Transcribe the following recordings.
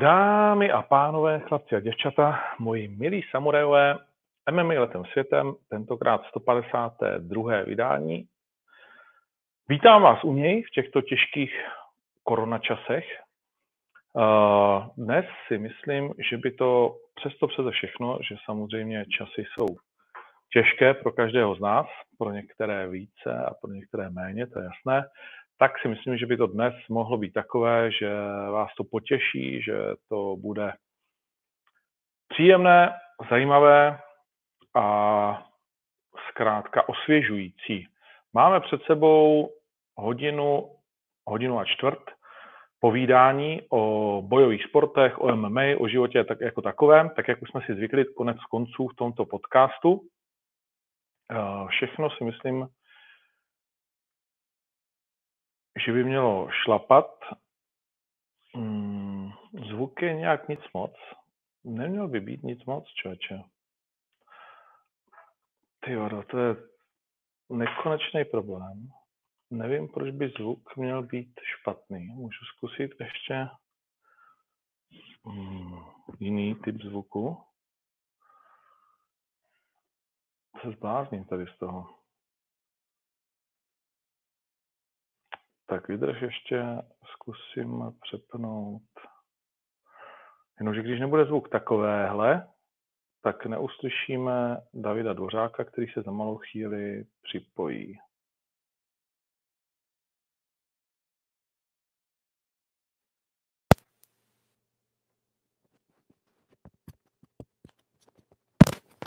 Dámy a pánové, chlapci a děvčata, moji milí samurajové, MMA letem světem, tentokrát 152. vydání. Vítám vás u něj v těchto těžkých koronačasech. Dnes si myslím, že by to přesto přeze všechno, že samozřejmě časy jsou těžké pro každého z nás, pro některé více a pro některé méně, to je jasné, tak si myslím, že by to dnes mohlo být takové, že vás to potěší, že to bude příjemné, zajímavé a zkrátka osvěžující. Máme před sebou hodinu, hodinu a čtvrt povídání o bojových sportech, o MMA, o životě tak jako takovém, tak jak už jsme si zvykli konec konců v tomto podcastu. Eh, všechno si myslím, že by mělo šlapat. Mm, zvuk je nějak nic moc. Neměl by být nic moc, člověče. Ty to je nekonečný problém. Nevím, proč by zvuk měl být špatný. Můžu zkusit ještě mm, jiný typ zvuku. Se zblázním tady z toho. Tak vydrž ještě, zkusím přepnout. Jenomže když nebude zvuk takovéhle, tak neuslyšíme Davida Dvořáka, který se za malou chvíli připojí.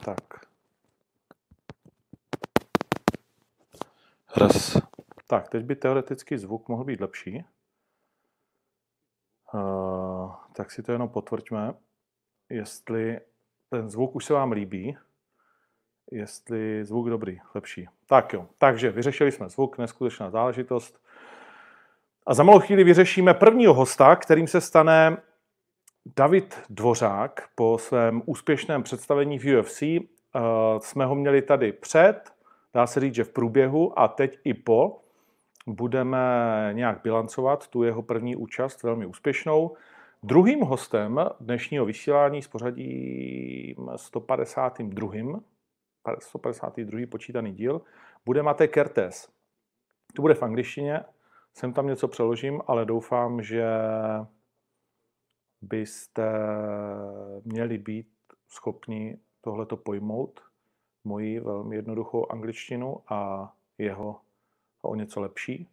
Tak. Raz. Tak, teď by teoreticky zvuk mohl být lepší. Uh, tak si to jenom potvrďme, jestli ten zvuk už se vám líbí, jestli zvuk dobrý, lepší. Tak jo, takže vyřešili jsme zvuk, neskutečná záležitost. A za malou chvíli vyřešíme prvního hosta, kterým se stane David Dvořák po svém úspěšném představení v UFC. Uh, jsme ho měli tady před, dá se říct, že v průběhu a teď i po budeme nějak bilancovat tu jeho první účast, velmi úspěšnou. Druhým hostem dnešního vysílání s pořadím 152. 152. počítaný díl bude Matej Kertes. To bude v angličtině, sem tam něco přeložím, ale doufám, že byste měli být schopni tohleto pojmout, moji velmi jednoduchou angličtinu a jeho o něco lepší.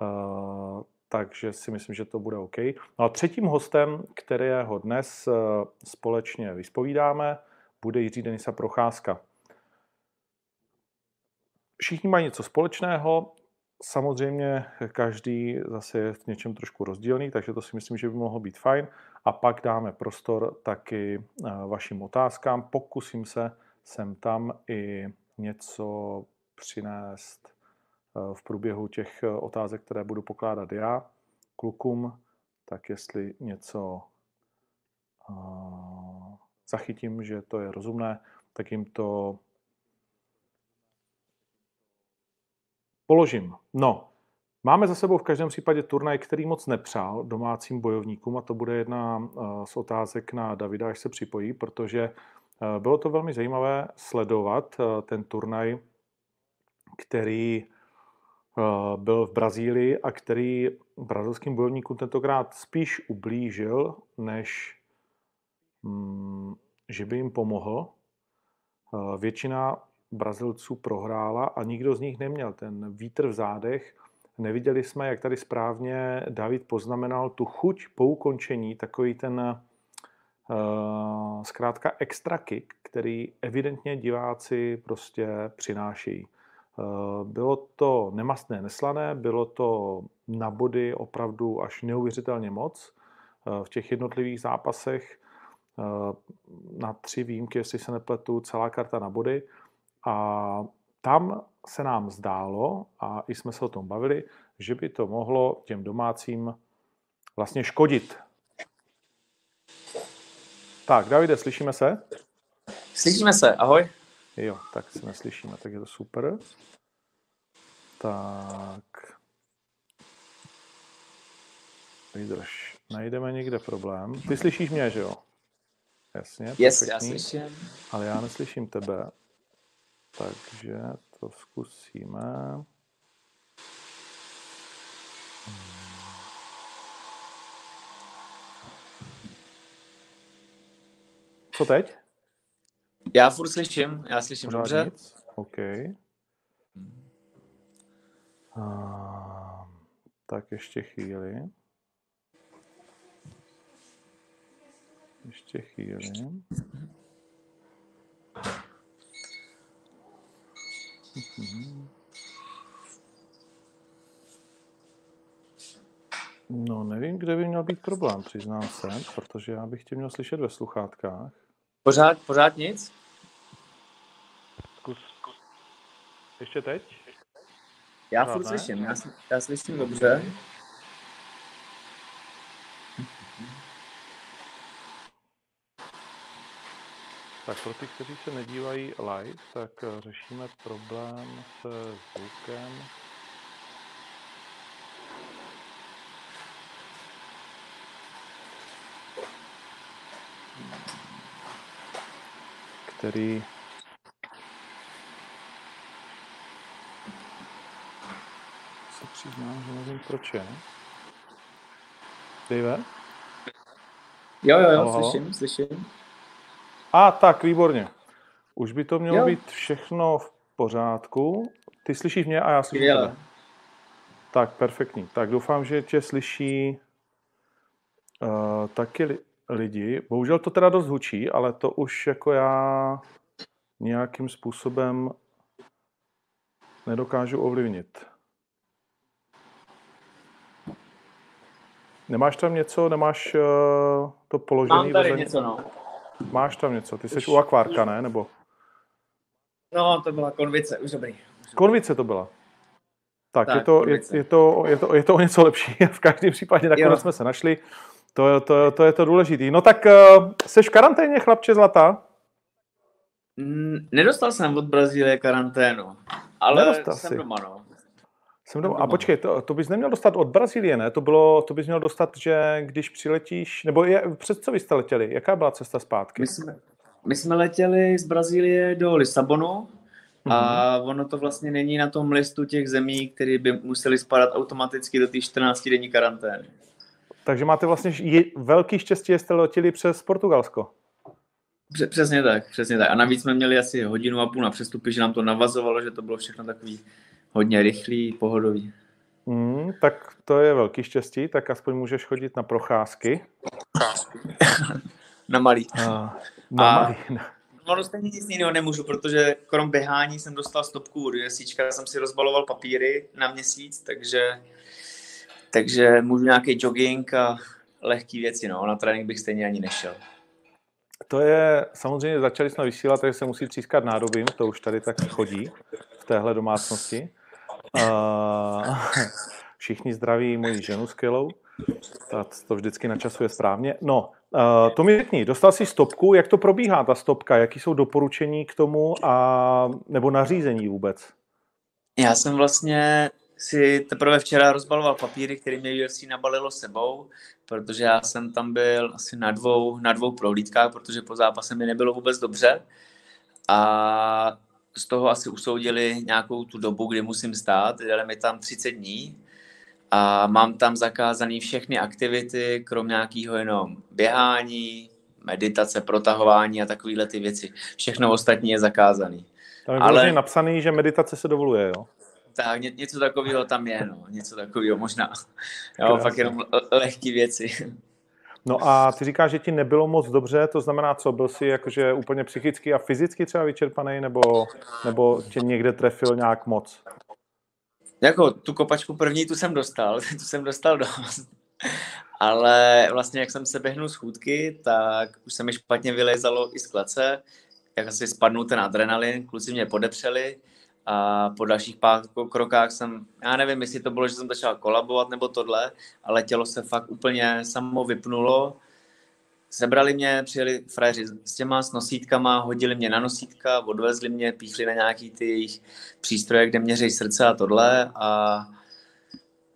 Uh, takže si myslím, že to bude OK. No a třetím hostem, kterého dnes uh, společně vyspovídáme, bude Jiří Denisa Procházka. Všichni mají něco společného, samozřejmě každý zase je v něčem trošku rozdílný, takže to si myslím, že by mohlo být fajn. A pak dáme prostor taky uh, vašim otázkám. Pokusím se sem tam i něco přinést Eh, v průběhu těch eh, otázek, které budu pokládat já klukům, tak jestli něco eh, zachytím, že to je rozumné, tak jim to položím. No, máme za sebou v každém případě turnaj, který moc nepřál domácím bojovníkům a to bude jedna z otázek na Davida, až se připojí, protože bylo to velmi zajímavé sledovat ten turnaj, který Eh, byl v Brazílii a který brazilským bojovníkům tentokrát spíš ublížil, než mm, že by jim pomohl. Eh, většina Brazilců prohrála a nikdo z nich neměl ten vítr v zádech. Neviděli jsme, jak tady správně David poznamenal tu chuť po ukončení, takový ten uh, zkrátka extra kick, který evidentně diváci prostě přinášejí. Eh, bylo to nemastné, neslané, bylo to na body opravdu až neuvěřitelně moc eh, v těch jednotlivých zápasech. Eh, na tři výjimky, jestli se nepletu, celá karta na body. A tam se nám zdálo, a i jsme se o tom bavili, že by to mohlo těm domácím vlastně škodit. Tak, Davide, slyšíme se? Slyšíme se, ahoj. Jo, tak se neslyšíme, tak je to super. Tak. Vydrž. Najdeme někde problém. Ty slyšíš mě, že jo? Jasně, Yes, já slyším. Ale já neslyším tebe. Takže to zkusíme. Co teď? Já furt slyším, já slyším Pořád dobře. Nic? OK. A, tak ještě chvíli. Ještě chvíli. No, nevím, kde by měl být problém, přiznám se, protože já bych tě měl slyšet ve sluchátkách. Pořád, pořád nic? Zkus. Ještě teď? Já Pořád furt ne? slyším, já, já slyším dobře. Tak pro ty, kteří se nedívají live, tak eh, řešíme problém se zvukem. který přiznám, že nevím proč je. Dave? Jo, jo, jo, halo? slyším, slyším. A tak, výborně. Už by to mělo Jo. být všechno v pořádku. Ty slyšíš mě a já slyším tebe. Tak, perfektní. Tak doufám, že tě slyší uh, taky li- lidi. Bohužel to teda dost hučí, ale to už jako já nějakým způsobem nedokážu ovlivnit. Nemáš tam něco, nemáš uh, to položené? Mám tady vedle- něco, no. Máš tam něco, ty jsi Už- u akvárka, ne? Nebo No, to byla konvice, už dobrý. konvice to byla. Tak, Tak, je, to, je, je, to, je, to, je to o něco lepší. V každém případě nakonec Jo. jsme se našli. To, to, to je to důležité. No tak uh, jsi v karanténě, chlapče zlata? Mm, Nedostal jsem od Brazílie karanténu, ale Nedostal jsem jsi. doma, no. Jsem doma. A počkej, to, to bys neměl dostat od Brazílie, ne? To, bylo, to bys měl dostat, že když přiletíš, nebo je, přes co vy jste letěli? Jaká byla cesta zpátky? My jsme, my jsme letěli z Brazílie do Lisabonu a Mhm. ono to vlastně není na tom listu těch zemí, které by museli spadat automaticky do té 14-denní karantény. Takže máte vlastně je, velký štěstí, že jste letěli přes Portugalsko. Pře- Přesně tak, přesně tak. A navíc jsme měli asi hodinu a půl na přestupy, že nám to navazovalo, že to bylo všechno takový hodně rychlý, pohodový. Mm, tak to je velký štěstí, tak aspoň můžeš chodit na procházky. Na malý. A, na A- malý. Ono stejně nic jiného nemůžu, protože krom běhání jsem dostal stopku od jesíčka, jsem si rozbaloval papíry na měsíc, takže, takže můžu nějaký jogging a lehký věci, no. Na trénink bych stejně ani nešel. To je, samozřejmě začali jsme vysílat, takže se musí třískat nádobím, to už tady tak chodí v téhle domácnosti. Všichni zdraví moji ženu skvělou, to vždycky načasuje správně. No, uh, to mi řekni, dostal jsi stopku, jak to probíhá ta stopka, jaký jsou doporučení k tomu a nebo nařízení vůbec? Já jsem vlastně si teprve včera rozbaloval papíry, které mě UFC nabalilo sebou, protože já jsem tam byl asi na dvou, na dvou prohlídkách, protože po zápase mi nebylo vůbec dobře a z toho asi usoudili nějakou tu dobu, kdy musím stát, dali mi tam 30 dní a mám tam zakázané všechny aktivity, krom nějakého jenom běhání, meditace, protahování a takovéhle ty věci. Všechno ostatní je zakázané. Tam je Ale- napsaný, že meditace se dovoluje, jo? Tak ně, něco takového tam je, no. Něco takového možná. Jo, Krásně. fakt jenom le- lehký věci. No a ty říkáš, že ti nebylo moc dobře, to znamená co, byl jsi jakože úplně psychicky a fyzicky třeba vyčerpaný, nebo, nebo tě někde trefil nějak moc? Jako tu kopačku první, tu jsem dostal, tu jsem dostal dost. Ale vlastně, jak jsem se běhnul z chůdky, tak už se mi špatně vylezalo i z klece. Jak asi spadnul ten adrenalin, kluci mě podepřeli a po dalších pár krokách jsem, já nevím, jestli to bylo, že jsem začal kolabovat nebo tohle, ale tělo se fakt úplně samo vypnulo. Sebrali mě, přijeli frajeři s těma s nosítkama, hodili mě na nosítka, odvezli mě, píchli na nějaký ty jejich přístroje, kde měří srdce a tohle a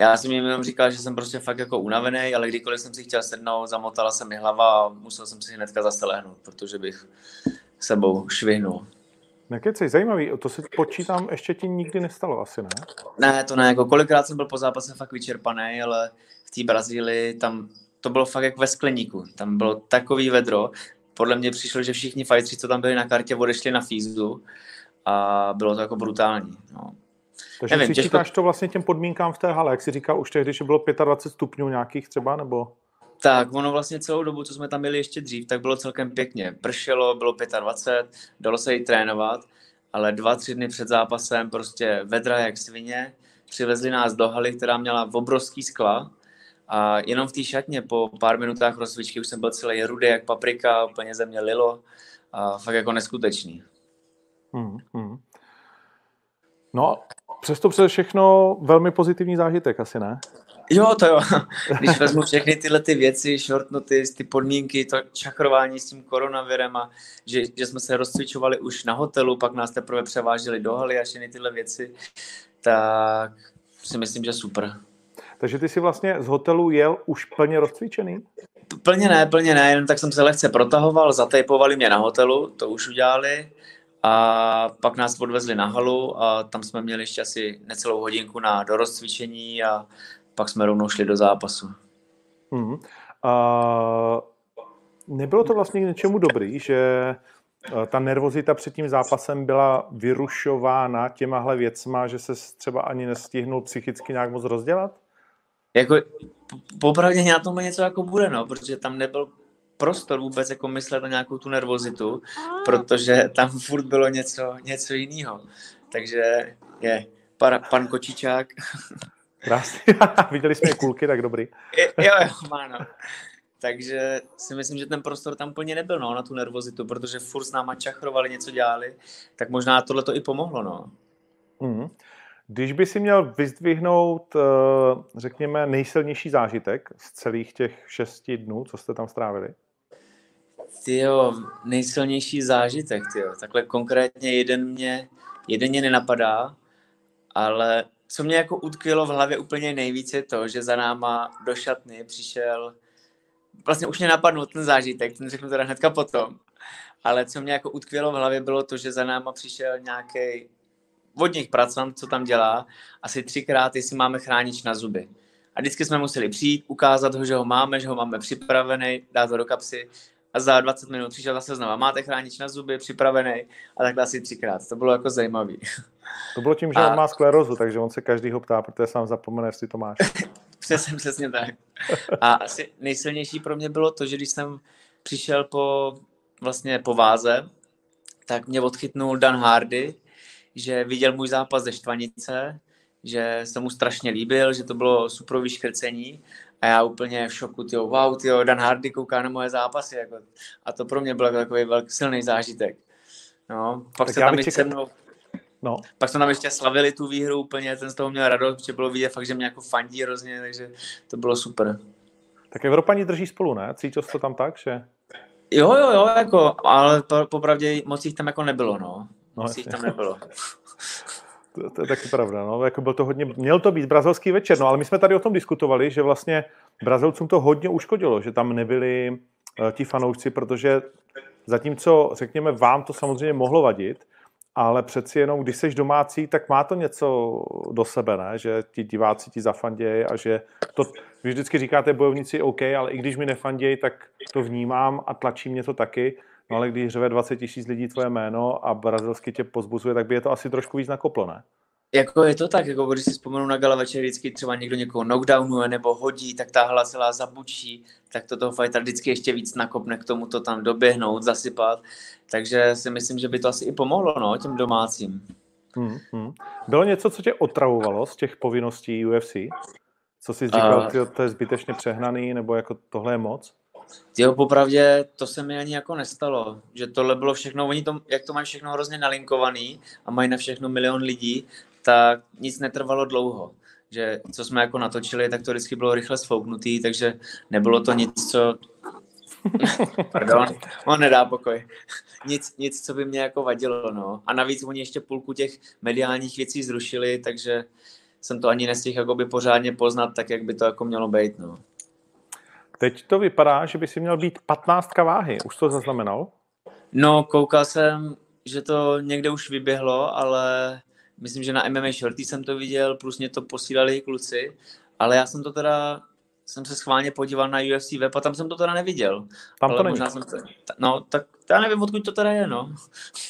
Já jsem jim jenom říkal, že jsem prostě fakt jako unavený, ale kdykoliv jsem si chtěl sednout, zamotala se mi hlava a musel jsem si hnedka zase lehnout, protože bych sebou švihnul. Nekecej, zajímavý, to si počítám, ještě ti nikdy nestalo asi, ne? Ne, to ne, jako kolikrát jsem byl po zápase fakt vyčerpaný, ale v té Brazílii tam to bylo fakt jak ve skleníku, tam bylo takový vedro, podle mě přišlo, že všichni fightři, co tam byli na kartě, odešli na fízdu a bylo to jako brutální. No. Takže Nevím, si těžko... to vlastně těm podmínkám v té hale, jak si říkal, už tehdy, že bylo 25 stupňů nějakých třeba, nebo? Tak, ono vlastně celou dobu, co jsme tam byli ještě dřív, tak bylo celkem pěkně. Pršelo, bylo 25, dalo se i trénovat, ale dva, tři dny před zápasem prostě vedra jak svině, přivezli nás do haly, která měla obrovský skla a jenom v té šatně po pár minutách rozcvičky už jsem byl celý rudý jak paprika, úplně ze mě lilo a fakt jako neskutečný. Hmm, hmm. No, přesto přes všechno velmi pozitivní zážitek, asi ne? Jo, to jo. Když vezmu všechny tyhle ty věci, short notice, ty podmínky, to čachrování s tím koronavirem a že, že jsme se rozcvičovali už na hotelu, pak nás teprve převáželi do haly a všechny tyhle věci, tak si myslím, že super. Takže ty jsi vlastně z hotelu jel už plně rozcvičený? Plně ne, plně ne, jen tak jsem se lehce protahoval, zatejpovali mě na hotelu, to už udělali a pak nás odvezli na halu a tam jsme měli ještě asi necelou hodinku na dorozcvičení a pak jsme rovnou šli do zápasu. Hmm. A nebylo to vlastně k něčemu dobrý, že eh, ta nervozita před tím zápasem byla vyrušována těmahle věcma, že se třeba ani nestihnul psychicky nějak moc rozdělat? Jako, popravdě na tom něco jako bude, no, protože tam nebyl prostor vůbec jako myslet na nějakou tu nervozitu, protože tam furt bylo něco, něco jiného. Takže je para, pan Kočičák. Krásný. Viděli jsme kulky, tak dobrý. jo, jo, má no. Takže si myslím, že ten prostor tam plně nebyl no, na tu nervozitu, protože furt s náma čachrovali, něco dělali, tak možná tohle to i pomohlo. No. Mm. Když by si měl vyzdvihnout, eh, řekněme, nejsilnější zážitek z celých těch šesti dnů, co jste tam strávili? Tyjo, nejsilnější zážitek, tyjo. Takhle konkrétně jeden mě, jeden mě nenapadá, ale co mě jako utkvělo v hlavě úplně nejvíce to, že za náma do šatny přišel, vlastně už mě napadnul ten zážitek, ten řeknu teda hnedka potom, ale co mě jako utkvělo v hlavě bylo to, že za náma přišel nějaký vodních pracant, co tam dělá, asi třikrát, jestli máme chránič na zuby. A vždycky jsme museli přijít, ukázat ho, že ho máme, že ho máme připravený, dát ho do kapsy a za 20 minut přišel zase znova. Máte chránič na zuby, připravený a takhle asi třikrát. To bylo jako zajímavý. To bylo tím, že a... on má sklerozu, takže on se každýho ptá, protože sám zapomene, jestli to máš. přesně, přesně tak. A asi nejsilnější pro mě bylo to, že když jsem přišel po, vlastně po váze, tak mě odchytnul Dan Hardy, že viděl můj zápas ze Štvanice, že se mu strašně líbil, že to bylo super vyškrcení a já úplně v šoku, tyjo, wow, tyjo, Dan Hardy kouká na moje zápasy, jako, a to pro mě byl takový velký silný zážitek. No, pak tak se tam čekal... mnou, No. Pak jsme tam ještě slavili tu výhru úplně, ten z toho měl radost, protože bylo vidět fakt, že mě jako fandí hrozně, takže to bylo super. Tak Evropani drží spolu, ne? Cítil jsi to tam tak, že? Jo, jo, jo, jako, ale popravdě moc jich tam jako nebylo, no. No, moc jich tam nebylo. To, to je taky pravda, no. Jako byl to hodně, měl to být brazilský večer, no, ale my jsme tady o tom diskutovali, že vlastně Brazilcům to hodně uškodilo, že tam nebyli uh, ti fanoušci, protože zatímco, řekněme, vám to samozřejmě mohlo vadit, ale přeci jenom, když jsi domácí, tak má to něco do sebe, ne? že ti diváci ti zafandějí a že to, vy vždycky říkáte bojovníci OK, ale i když mi nefandějí, tak to vnímám a tlačí mě to taky. No ale když řve 20 tisíc lidí tvoje jméno a brazilsky tě pozbuzuje, tak by je to asi trošku víc nakoplo, ne? Jako je to tak, jako když si vzpomenu na gala večer, vždycky třeba někdo někoho knockdownuje nebo hodí, tak ta hala celá zabučí, tak to toho fightera vždycky ještě víc nakopne k tomu to tam doběhnout, zasypat. Takže si myslím, že by to asi i pomohlo no, těm domácím. Hmm, hmm. Bylo něco, co tě otravovalo z těch povinností UFC? Co jsi říkal, uh, to je zbytečně přehnaný, nebo jako tohle je moc? Jo, popravdě to se mi ani jako nestalo, že tohle bylo všechno, oni to, jak to mají všechno hrozně nalinkovaný a mají na všechno milion lidí, tak nic netrvalo dlouho. Že co jsme jako natočili, tak to vždycky bylo rychle sfouknutý, takže nebylo to nic, co... Pardon, on nedá pokoj. Nic, nic, co by mě jako vadilo, no. A navíc oni ještě půlku těch mediálních věcí zrušili, takže jsem to ani nestihl jakoby pořádně poznat, tak jak by to jako mělo být. No. Teď to vypadá, že by si měl být 15 váhy. Už to zaznamenal? No, koukal jsem, že to někde už vyběhlo, ale myslím, že na MMA Shorty jsem to viděl, plus mě to posílali kluci, ale já jsem to teda jsem se schválně podíval na UFC web a tam jsem to teda neviděl. Tam to ale není. Jsem to, no, tak já nevím, odkud to teda je, no.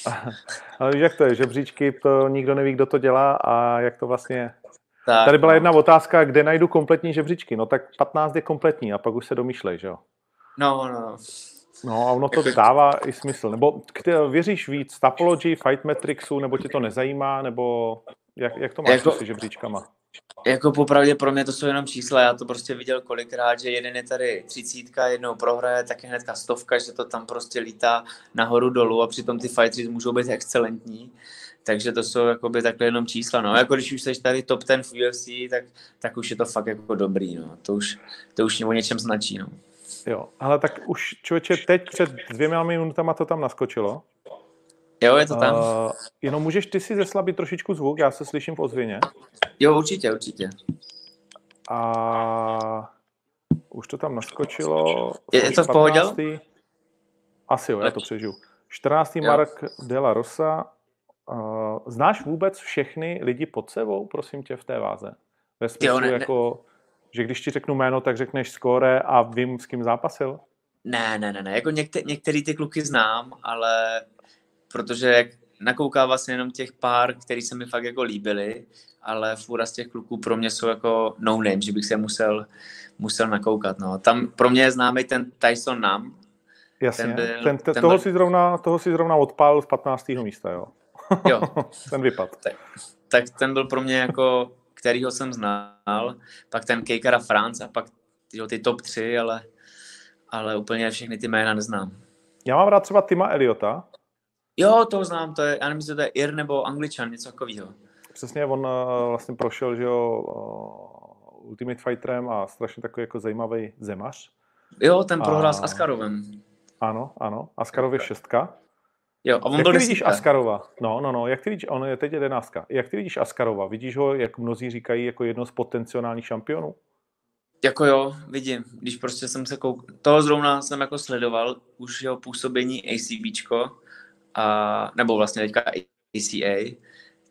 Ale víš, jak to je, žebříčky, to nikdo neví, kdo to dělá a jak to vlastně... Tak, Tady byla no. jedna otázka, kde najdu kompletní žebříčky. No tak 15 je kompletní a pak už se domýšlej, že jo? No, no, no. A ono to Jako- dává i smysl. Nebo věříš víc Tapology, Fight Matrixu, nebo tě to nezajímá, nebo jak, jak to máš jako... s žebříčkama? Jako popravdě pro mě to jsou jenom čísla, já to prostě viděl kolikrát, že jeden je tady třicítka, jednou prohraje, tak je hnedka stovka, že to tam prostě lítá nahoru dolů a přitom ty fighters můžou být excelentní. Takže to jsou jakoby takhle jenom čísla. No. Jako když už jsi tady top 10 v UFC, tak, tak už je to fakt jako dobrý. No. To, už, to už o něčem značí. No. Jo, ale tak už člověče, teď před dvěma minutama to tam naskočilo. Jo, je to tam? Uh... Jenom můžeš ty si zeslabit trošičku zvuk, já se slyším v ozvěně. Jo, určitě, určitě. A už to tam naskočilo. Je- je to v pohodě? 15.. Asi jo, já to přežiju. 14. Jo. Mark de la Rosa. Uh, znáš vůbec všechny lidi pod sebou, prosím tě, v té váze? Ve smyslu, ne- ne. jako, že když ti řeknu jméno, tak řekneš skóre a vím, s kým zápasil? Ne, ne, ne, ne. Jako někte, některý ty kluky znám, ale protože jak nakouká vlastně jenom těch pár, který se mi fakt jako líbili, ale fůra z těch kluků pro mě jsou jako no name, že bych se musel, musel nakoukat. No. Tam pro mě je známý ten Tyson Nam. Jasně, ten, byl- ten, ten, ten toho, byl- si zrovna, toho si zrovna odpálil z 15. místa, jo. Jo, ten vypad. tak ten byl pro mě jako, kterýho jsem znal, pak ten Kejkara France a pak jo, ty top 3, ale, ale úplně všechny ty jména neznám. Já mám rád třeba Tima Eliota, Jo, to znám, to je, já nevím, jestli to je Ir nebo Angličan, něco takového. Přesně, on eh, vlastně prošel, že jo, eh, Ultimate Fighterem a strašně takový jako zajímavý zemař. Jo, ten prohrál A- s Askarovem. Ano, ano. Askarov je šestka. Jo, a on Jak byl ty vidíš desítka. Askarova? No, no, no. Jak ty vidíš, on je teď jedenáctka. Jak ty vidíš Askarova? Vidíš ho, jak mnozí říkají, jako jedno z potenciálních šampionů? Jako jo, vidím, když prostě jsem se kouk... Toho zrovna jsem jako sledoval, už jeho působení ACBčko, a, nebo vlastně teďka ACA,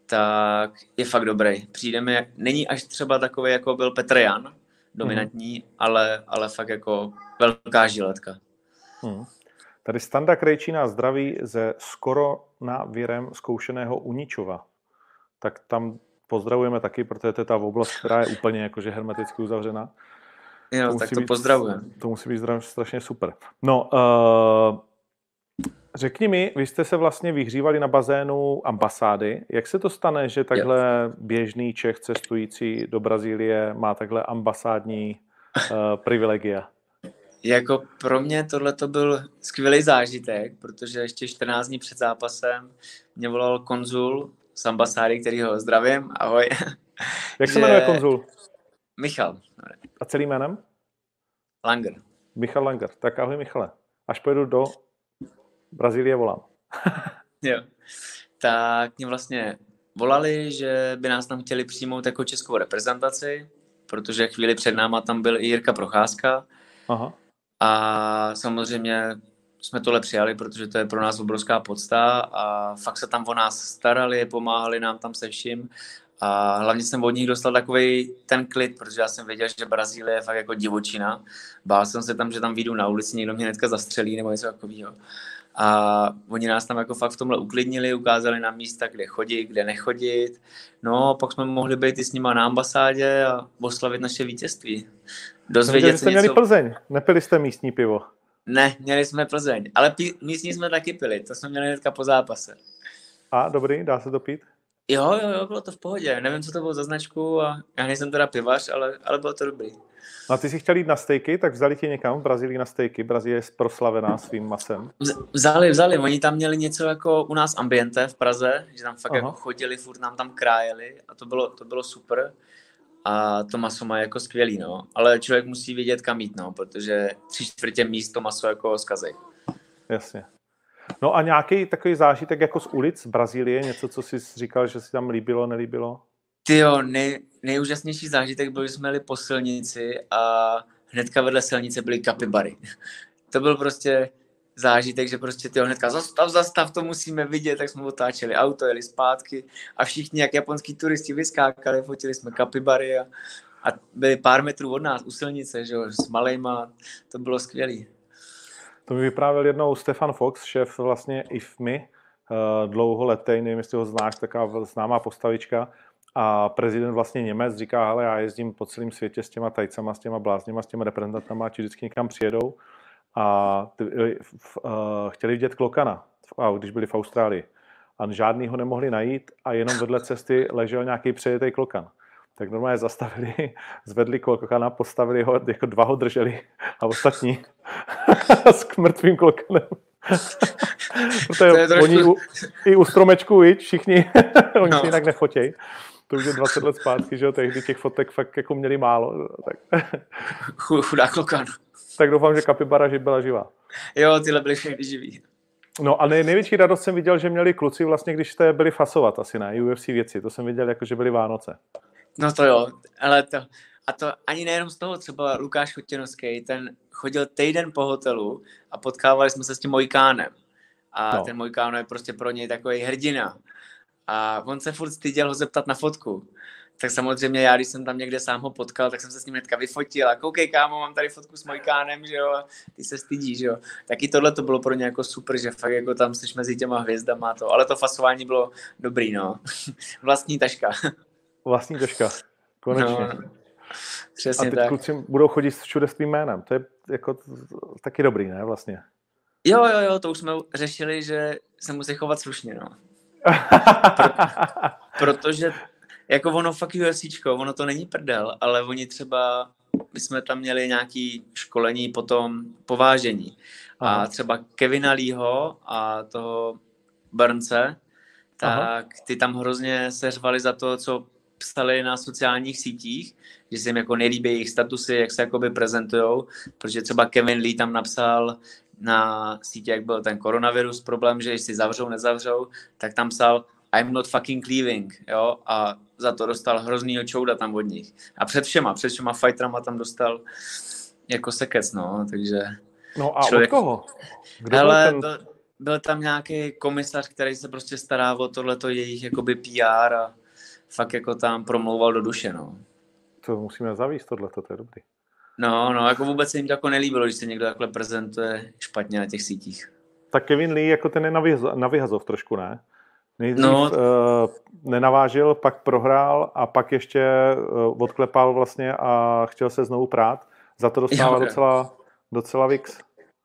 tak je fakt dobrý. Přijde mi, není až třeba takový, jako byl Petr Jan, dominantní, Mhm. ale, ale fakt jako velká žiletka. Hmm. Tady Standa Krejčí nás zdraví ze skoro na věrem zkoušeného Uničova. Tak tam pozdravujeme taky, protože to je ta oblast, která je úplně jakože hermeticky uzavřená. Jo, To tak to být- pozdravujem. To musí být strašně super. No, uh, řekni mi, vy jste se vlastně vyhřívali na bazénu ambasády. Jak se to stane, že takhle běžný Čech cestující do Brazílie má takhle ambasádní uh, privilegia? Jako pro mě tohle to byl skvělý zážitek, protože ještě 14 dní před zápasem mě volal konzul z ambasády, který ho zdravím, ahoj, Jak se jmenuje konzul? Michal A celým jménem? Langer. Michal Langer. Tak ahoj Michale. Až pojedu do Brazílie, volám. Jo. Tak mě vlastně volali, že by nás tam chtěli přijmout jako českou reprezentaci, protože chvíli před náma tam byl i Jirka Procházka Aha. a samozřejmě jsme tohle přijali, protože to je pro nás obrovská podsta a fakt se tam o nás starali, pomáhali nám tam se vším a hlavně jsem od nich dostal takový ten klid, protože já jsem věděl, že Brazílie je fakt jako divočina. Bál jsem se tam, že tam vyjdu na ulici, někdo mě hnedka zastřelí nebo něco takového. A oni nás tam jako fakt v tomhle uklidnili, ukázali nám místa, kde chodit, kde nechodit. No, pak jsme mohli být i s nima na ambasádě a oslavit naše vítězství. Dozvědět že se jste měli něco... Plzeň. Nepili jste místní pivo. Ne, měli jsme Plzeň, ale pí, místní jsme taky pili, to jsme měli hnedka po zápase. A, dobrý, dá se to pít? Jo, jo, jo, bylo to v pohodě. Nevím, co to bylo za značku a já nejsem teda pivař, ale, ale bylo to dobrý. No a ty si chtěl jít na stejky, tak vzali tě někam v Brazílii na stejky. Brazílie je proslavená svým masem. Vz- Vzali, vzali, oni tam měli něco jako u nás ambiente v Praze, že tam fakt Aha. jako chodili, furt nám tam krájeli a to bylo, to bylo super. A to maso má jako skvělý, no. Ale člověk musí vědět, kam jít, no, protože tři čtvrtě míst to maso jako zkazej. Jasně. No a nějaký takový zážitek jako z ulic Brazílie, něco, co jsi říkal, že si tam líbilo, nelíbilo? Ty jo, nej, nejúžasnější zážitek byl, že jsme jeli po silnici a hnedka vedle silnice byly kapibary. To byl prostě zážitek, že prostě ty hnedka zastav, zastav, to musíme vidět, tak jsme otáčeli auto, jeli zpátky a všichni jak japonský turisti vyskákali, fotili jsme kapibary a, a byli pár metrů od nás u silnice, že jo, s malejma, to bylo skvělé. To mi vyprávěl jednou Stefan Fox, šéf vlastně IFMI, eh, dlouholetý, nevím, jestli ho znáš, taková známá postavička, a prezident vlastně Němec říká, ale já jezdím po celém světě s těma tajcama, s těma blázněma, s těma reprezentantama, či vždycky někam přijedou a ty, uh, chtěli vidět klokana, když byli v Austrálii. A žádný ho nemohli najít a jenom vedle cesty ležel nějaký přejetý klokan. Tak normálně zastavili, zvedli klokana, postavili ho, jako dva ho drželi a ostatní s mrtvým klokanem. Protože trošku... oni u, i u stromečku, viď, všichni, oni no. si jinak nefotějí. To už je 20 let zpátky, že jo, tehdy těch fotek fakt jako měli málo. Tak. Chudá klokan. Tak doufám, že kapibara že byla živá. Jo, tyhle byly všechny živý. No a nej, největší radost jsem viděl, že měli kluci vlastně, když jste byli fasovat asi na UFC věci. To jsem viděl, jako že byly Vánoce. No to jo, ale to, a to ani nejenom z toho, třeba Lukáš Chotěnovský, ten chodil týden po hotelu a potkávali jsme se s tím Mojkánem. A no. ten Mojkán je prostě pro něj takový hrdina. A on se furt styděl ho zeptat na fotku. Tak samozřejmě já, když jsem tam někde sám ho potkal, tak jsem se s ním hnedka vyfotil a koukej kámo, mám tady fotku s Mojkánem, že jo, ty se stydíš, že jo. Taky tohle to bylo pro ně jako super, že fakt jako tam jsi mezi těma hvězdama to, ale to fasování bylo dobrý, no. Vlastní taška. Vlastní taška, konečně. No. Přesně a teď tak. kluci budou chodit všude s tvým jménem. To je jako taky dobrý, ne, vlastně? Jo, jo, jo, to už jsme řešili, že se musí chovat slušně, no. Pro, protože jako ono fakt UFCčko, ono to není prdel, ale oni třeba, my jsme tam měli nějaký školení potom povážení. A třeba Kevina Leeho a toho Burnce, tak Aha. ty tam hrozně seřvali za to, co psali na sociálních sítích, že se jim jako nelíbí jejich statusy, jak se jakoby prezentujou, protože třeba Kevin Lee tam napsal na sítě, jak byl ten koronavirus problém, že jestli zavřou, nezavřou, tak tam psal I'm not fucking leaving, jo, a za to dostal hroznýho čouda tam od nich. A před všema, před všema fighterama tam dostal jako sekec, no, takže... No a člověk... od koho? Kdo Hele, ten... byl, byl tam nějaký komisař, který se prostě stará o tohleto jejich jakoby PR a fakt jako tam promlouval do duše, no. To musíme zavíst tohleto, to je dobrý. No, no, jako vůbec se jim to jako nelíbilo, když se někdo takhle prezentuje špatně na těch sítích. Tak Kevin Lee jako ten je na, vyhazov trošku, ne? Nejdřív no. uh, nenavážil, pak prohrál a pak ještě uh, odklepal vlastně a chtěl se znovu prát. Za to dostává jo, docela, docela vix.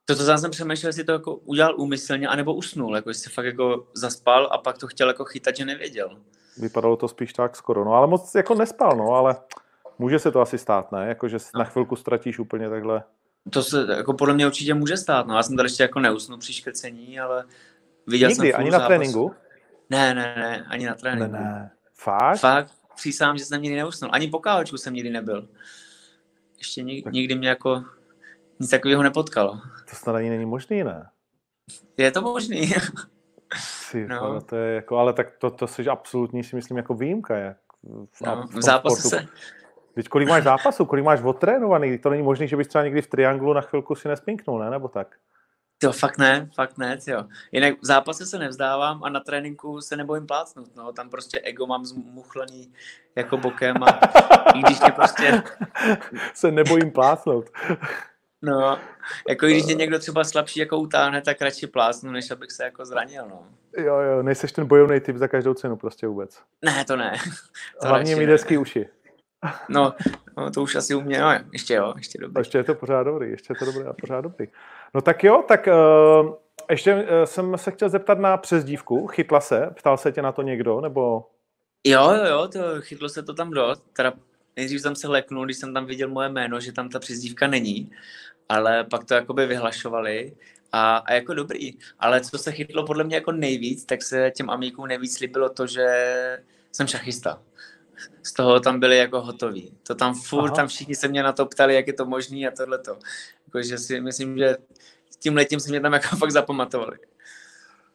To, to jsem přemýšlel, jestli to jako udělal úmyslně, anebo usnul, jako jestli fakt jako zaspal a pak to chtěl jako chytat, že nevěděl. Vypadalo to spíš tak skoro, no ale moc jako nespal, no ale může se to asi stát, ne? Jako, že no. na chvilku ztratíš úplně takhle. To se jako podle mě určitě může stát, no já jsem tady ještě jako neusnul při škrcení, ale viděl Nikdy, jsem ani na tréninku? Ne, ne, ne, ani na tréninku. Ne, ne. Fakt? Fakt, přísám, že jsem nikdy neusnul. Ani po káočku jsem nikdy nebyl. Ještě nikdy, nikdy mě jako nic takového nepotkalo. To snad ani není možný, ne? Je to možný. Si, no. to je jako, ale tak to, to jsi absolutní, si myslím, jako výjimka. Jak v, no, v, v zápase se... Teď kolik máš zápasů, kolik máš odtrénovaný? To není možné, že bys třeba někdy v trianglu na chvilku si nespinknul, ne? Nebo tak? Jo, fakt ne, fakt ne, jo. Jinak v zápase se nevzdávám a na tréninku se nebojím plácnout, no. Tam prostě ego mám zmuchlený jako bokem a i když mě prostě... se nebojím plácnout. No, jako když mě někdo třeba slabší jako utáhne, tak radši plásnu, než abych se jako zranil, no. Jo, jo, nejseš ten bojovný typ za každou cenu prostě vůbec. Ne, to ne. To Hlavně mi desky uši. No, no, to už asi u mě, no, ještě jo, ještě dobrý. Ještě je to pořád dobrý, ještě je to dobrý a pořád dobrý. No tak jo, tak uh, ještě uh, jsem se chtěl zeptat na přezdívku. Chytla se? Ptal se tě na to někdo, nebo? Jo, jo, jo, to, chytlo se to tam dost. Teda nejdřív jsem se leknul, když jsem tam viděl moje jméno, že tam ta přezdívka není, ale pak to jakoby vyhlašovali a, a jako dobrý. Ale co se chytlo podle mě jako nejvíc, tak se těm amíkům nejvíc líbilo to, že jsem šachista z toho tam byli jako hotoví. To tam furt, Aha. tam všichni se mě na to ptali, jak je to možný a tohleto. Jakože si myslím, že tím letím si mě tam jako fakt zapamatovali.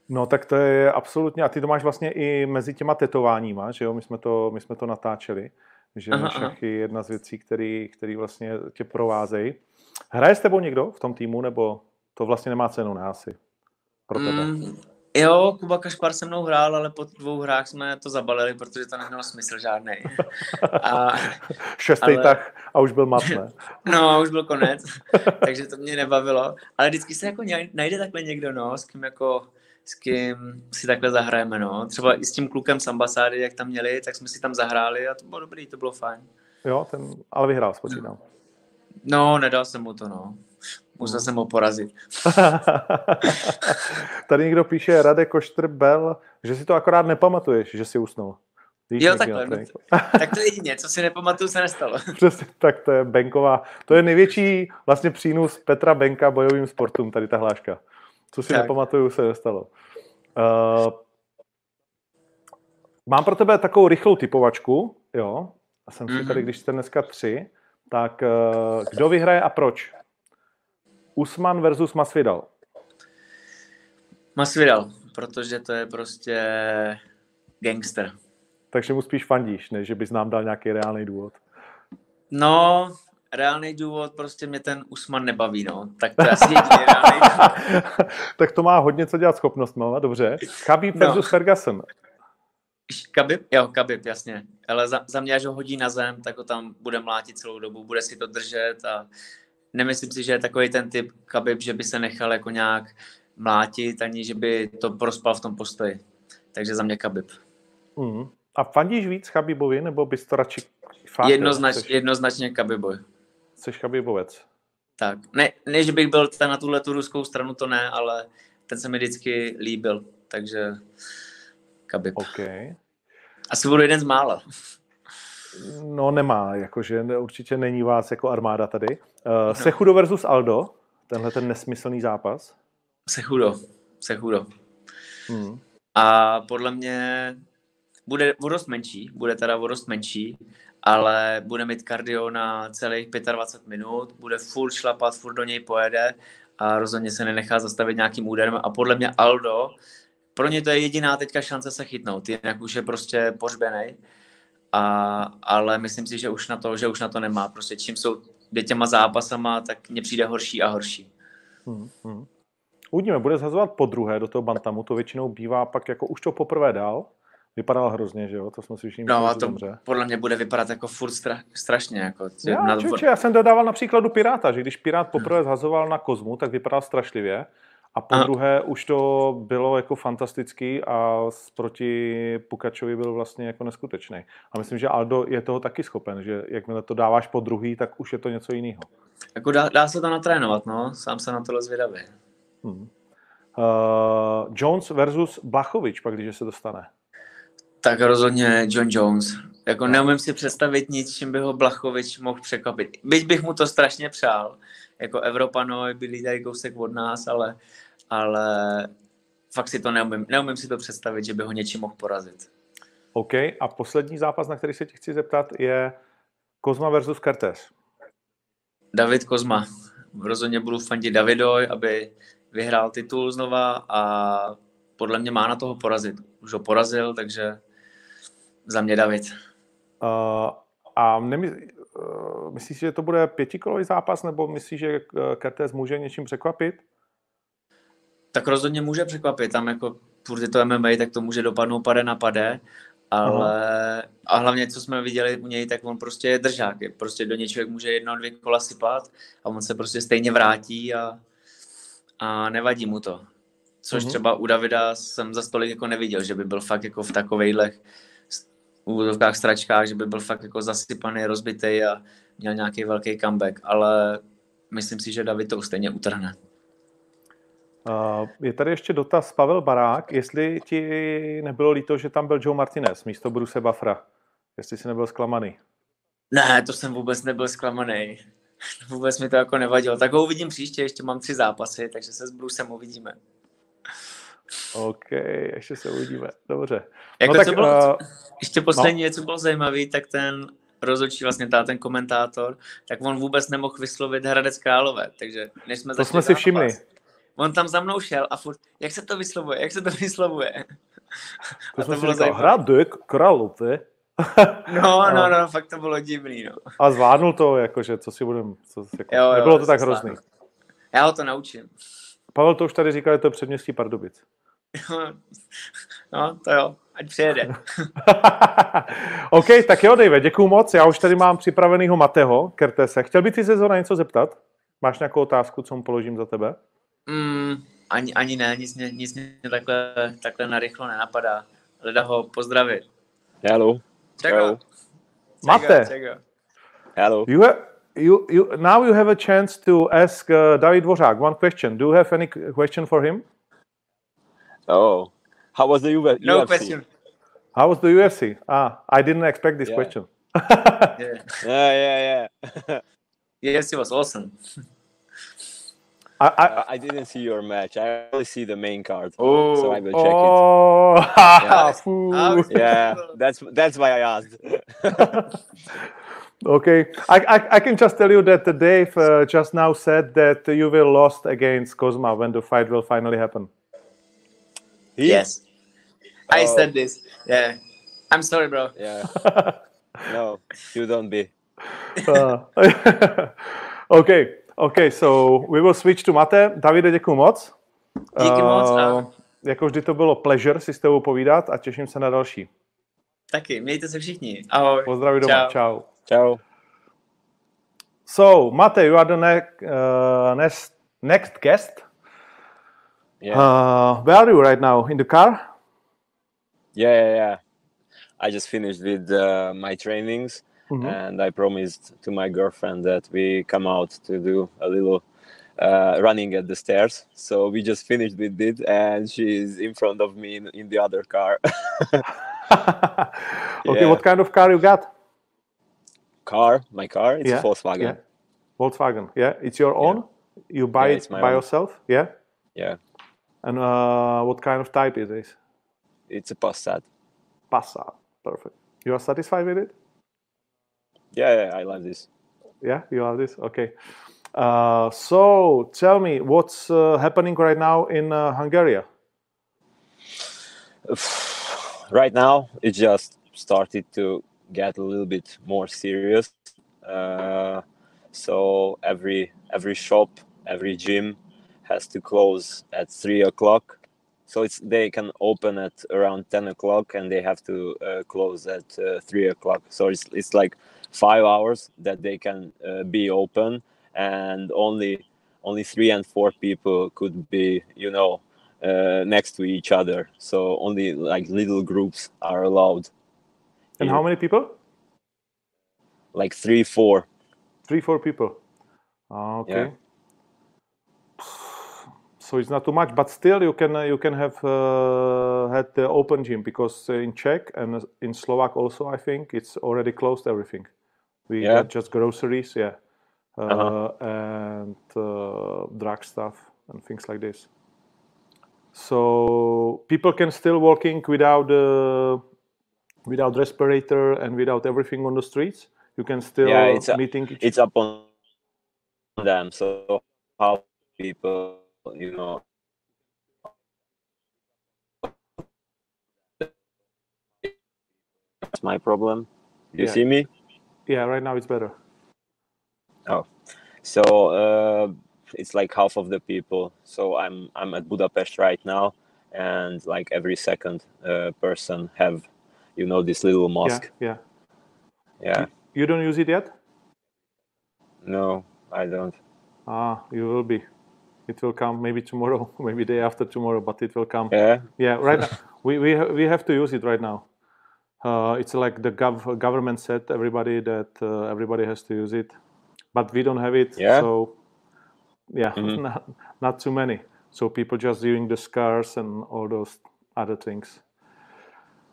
No tak to je absolutně, a ty to máš vlastně i mezi těma tetováníma, že jo, my jsme to, my jsme to natáčeli, že aha, šachy je jedna z věcí, který, který vlastně tě provázejí. Hraje s tebou někdo v tom týmu, nebo to vlastně nemá cenu, ne asi? Pro tebe. Mm, Jo, Kuba Kašpar se mnou hrál, ale po dvou hrách jsme to zabalili, protože to nemělo smysl žádný. A, Šestý ale... tak a už byl matné. no, už byl konec, takže to mě nebavilo. Ale vždycky se jako najde takhle někdo, no, s kým jako s kým si takhle zahrajeme, no. Třeba i s tím klukem z ambasády, jak tam měli, tak jsme si tam zahráli a to bylo dobrý, to bylo fajn. Jo, ten, ale vyhrál, spočítám. No, nedal jsem mu to, no. Musel jsem ho porazit. Tady někdo píše, Radek Koštrbel, že si to akorát nepamatuješ, že si usnul. Víš, jo, takhle. No, tak to je jedině, co si nepamatuju, se nestalo. Přesně, tak to je Benková. To je největší vlastně přínos Petra Benka bojovým sportům, tady ta hláška. Co si tak. nepamatuju, se nestalo. Uh, mám pro tebe takovou rychlou typovačku, jo, a jsem si mm-hmm. tady, když jste dneska tři, tak uh, kdo vyhraje a proč? Usman versus Masvidal. Masvidal, protože to je prostě gangster. Takže mu spíš fandíš, než že bys nám dal nějaký reálný důvod. No, reálný důvod, prostě mě ten Usman nebaví, no. Tak to je asi jediný reálný důvod. tak to má hodně co dělat schopnost, no, dobře. Khabib no. versus Ferguson. Kabib? Jo, Kabib, jasně. Ale za, za mě, až ho hodí na zem, tak ho tam bude mlátit celou dobu, bude si to držet a nemyslím si, že je takový ten typ Kabib, že by se nechal jako nějak mlátit, ani že by to prospal v tom postoji. Takže za mě Kabib. Mm. A fandíš víc Chabibovi, nebo bys to radši fakt, Jednoznač. Jednoznačně Chabibovi. Jsi Chabibovec. Tak. Ne, ne, že bych byl ten na tuhle tu ruskou stranu, to ne, ale ten se mi vždycky líbil, takže Khabib. Okay. Asi budu jeden z mála. No nemá, jakože určitě není vás jako armáda tady. Uh, no. Sechudo versus Aldo, tenhle ten nesmyslný zápas. Sechudo, Sechudo. Hmm. A podle mě bude o dost menší, bude teda o dost menší, ale bude mít kardio na celých 25 minut, bude full šlapat, furt do něj pojede a rozhodně se nenechá zastavit nějakým úderem a podle mě Aldo, pro ně to je jediná teďka šance se chytnout, jinak už je prostě pořbený a, ale myslím si, že už na to, že už na to nemá. Prostě čím jsou těma zápasama, tak mně přijde horší a horší. Hmm, hmm. Uvidíme, bude zhazovat po druhé do toho bantamu, to většinou bývá pak jako už to poprvé dal, vypadal hrozně, že jo, to jsme si všichni No a to dobře. podle mě bude vypadat jako furt stra, strašně. Jako, já, na... čuče, já jsem dodával na příkladu Piráta, že když Pirát poprvé zhazoval na Kozmu, tak vypadal strašlivě a po druhé už to bylo jako fantastický a proti Pukačovi byl vlastně jako neskutečný. A myslím, že Aldo je toho taky schopen, že jakmile to dáváš po druhý, tak už je to něco jiného. Jako dá, dá se to natrénovat, no. Sám se na to zvědavý. Hmm. Uh, Jones versus Blachovič, pak když se dostane. Tak rozhodně John Jones. Jako neumím si představit nic, čím by ho Blachovič mohl překvapit. Byť bych mu to strašně přál. Jako Evropanoj byli tady kousek od nás, ale ale fakt si to neumím, neumím si to představit, že by ho něčím mohl porazit. OK, a poslední zápas, na který se ti chci zeptat, je Kozma versus Kertes. David Kozma. Rozhodně budu fandit Davidoj, aby vyhrál titul znova a podle mě má na toho porazit. Už ho porazil, takže za mě David. Uh, a nemysl, uh, myslíš, že to bude pětikolový zápas, nebo myslíš, že Kertes může něčím překvapit? tak rozhodně může překvapit. Tam jako furt je to MMA, tak to může dopadnout pade na pade, ale Aha. a hlavně, co jsme viděli u něj, tak on prostě je držák. Je prostě do něčeho může jedno, dvě kola sypat a on se prostě stejně vrátí a, a nevadí mu to. Což uh-huh. třeba u Davida jsem za stolik jako neviděl, že by byl fakt jako v takovejhlech úvodovkách stračkách, že by byl fakt jako zasypaný, rozbitý a měl nějaký velký comeback, ale myslím si, že David to stejně utrhne. Je tady ještě dotaz Pavel Barák, jestli ti nebylo líto, že tam byl Joe Martinez místo Bruce Buffra, jestli jsi nebyl zklamaný. Ne, to jsem vůbec nebyl zklamaný. Vůbec mi to jako nevadilo. Tak ho uvidím příště, ještě mám tři zápasy, takže se s Brucem uvidíme. OK, ještě se uvidíme. Dobře. Jako no, tak, co bylo, uh, ještě poslední no. co bylo zajímavý, tak ten rozhodčí, vlastně ta, ten komentátor, tak on vůbec nemohl vyslovit Hradec Králové, takže než jsme To jsme si všimli. on tam za mnou šel a furt, jak se to vyslovuje, jak se to vyslovuje. To, a to bylo zajímavé. Hradek Králové. no, no, no, fakt to bylo divný, no. A zvládnul to, jakože, co si budem, co, jako, jo, jo, nebylo to tak hrozný. Já ho to naučím. Pavel to už tady říkal, že to je předměstí Pardubic. no, to jo, ať přijede. OK, tak jo, Dave, děkuju moc. Já už tady mám připravenýho Mateho Kertese. Chtěl by ty se na něco zeptat? Máš nějakou otázku, co mu položím za tebe? Mm, ani, ani ne, nic mě, nic mě takhle, takhle narychlo nenapadá. Leda ho pozdravit. Hello. Hello. Mate. Hello. You have, you, you, now you have a chance to ask uh, David Dvořák one question. Do you have any question for him? Oh, how was the UFC? No question. How was the UFC? Ah, I didn't expect this yeah. question. yeah, yeah, yeah. yeah. yes, it was awesome. I, I, I, didn't see your match. I only see the main card. Oh, so I will check oh, it. Yeah. yeah, that's that's why I asked. okay, I, I, I can just tell you that Dave uh, just now said that you will lost against Kozma when the fight will finally happen. He? Yes, oh. I said this. Yeah, I'm sorry, bro. Yeah, no, you don't be. Uh, okay. OK, so we will switch to Mate. Davide, děkuji moc. Díky uh, moc. A... Jako vždy to bylo pleasure si s tebou povídat a těším se na další. Taky, mějte se všichni. Ahoj. Pozdraví doma, čau. Čau. So, Mate, you are the ne- uh, next, next guest. Yeah. Uh, where are you right now? In the car? Yeah, yeah, yeah. I just finished with uh, my trainings. Mm-hmm. And I promised to my girlfriend that we come out to do a little uh, running at the stairs. So we just finished with it, and she's in front of me in, in the other car. okay, yeah. what kind of car you got? Car, my car. It's yeah. Volkswagen. Yeah. Volkswagen. Yeah, it's your own. You buy it by own. yourself. Yeah. Yeah. And uh, what kind of type is this? It's a Passat. Passat. Perfect. You are satisfied with it? Yeah, yeah, I love this. Yeah, you love this. Okay. Uh, so tell me, what's uh, happening right now in uh, Hungary? Right now, it just started to get a little bit more serious. Uh, so every every shop, every gym has to close at three o'clock. So it's they can open at around ten o'clock and they have to uh, close at uh, three o'clock. So it's it's like five hours that they can uh, be open and only only three and four people could be you know uh, next to each other so only like little groups are allowed and how many people like three four three four people ah, okay yeah. So it's not too much but still you can uh, you can have uh, had the open gym because in czech and in slovak also i think it's already closed everything we yeah. got just groceries, yeah, uh, uh-huh. and uh, drug stuff and things like this. So people can still walking without uh, without respirator and without everything on the streets. You can still yeah, it's meeting. A, it's up on them. So how people, you know, that's my problem. You yeah. see me? Yeah, right now it's better. Oh, so uh, it's like half of the people. So I'm I'm at Budapest right now, and like every second uh, person have, you know, this little mosque. Yeah. Yeah. yeah. You don't use it yet? No, I don't. Ah, you will be. It will come maybe tomorrow, maybe day after tomorrow, but it will come. Yeah. Yeah. Right. now, we we ha- we have to use it right now uh, it's like the gov- government said everybody that uh, everybody has to use it, but we don't have it. Yeah. So yeah, Mhm. not, not too many. So people just doing the scars and all those other things.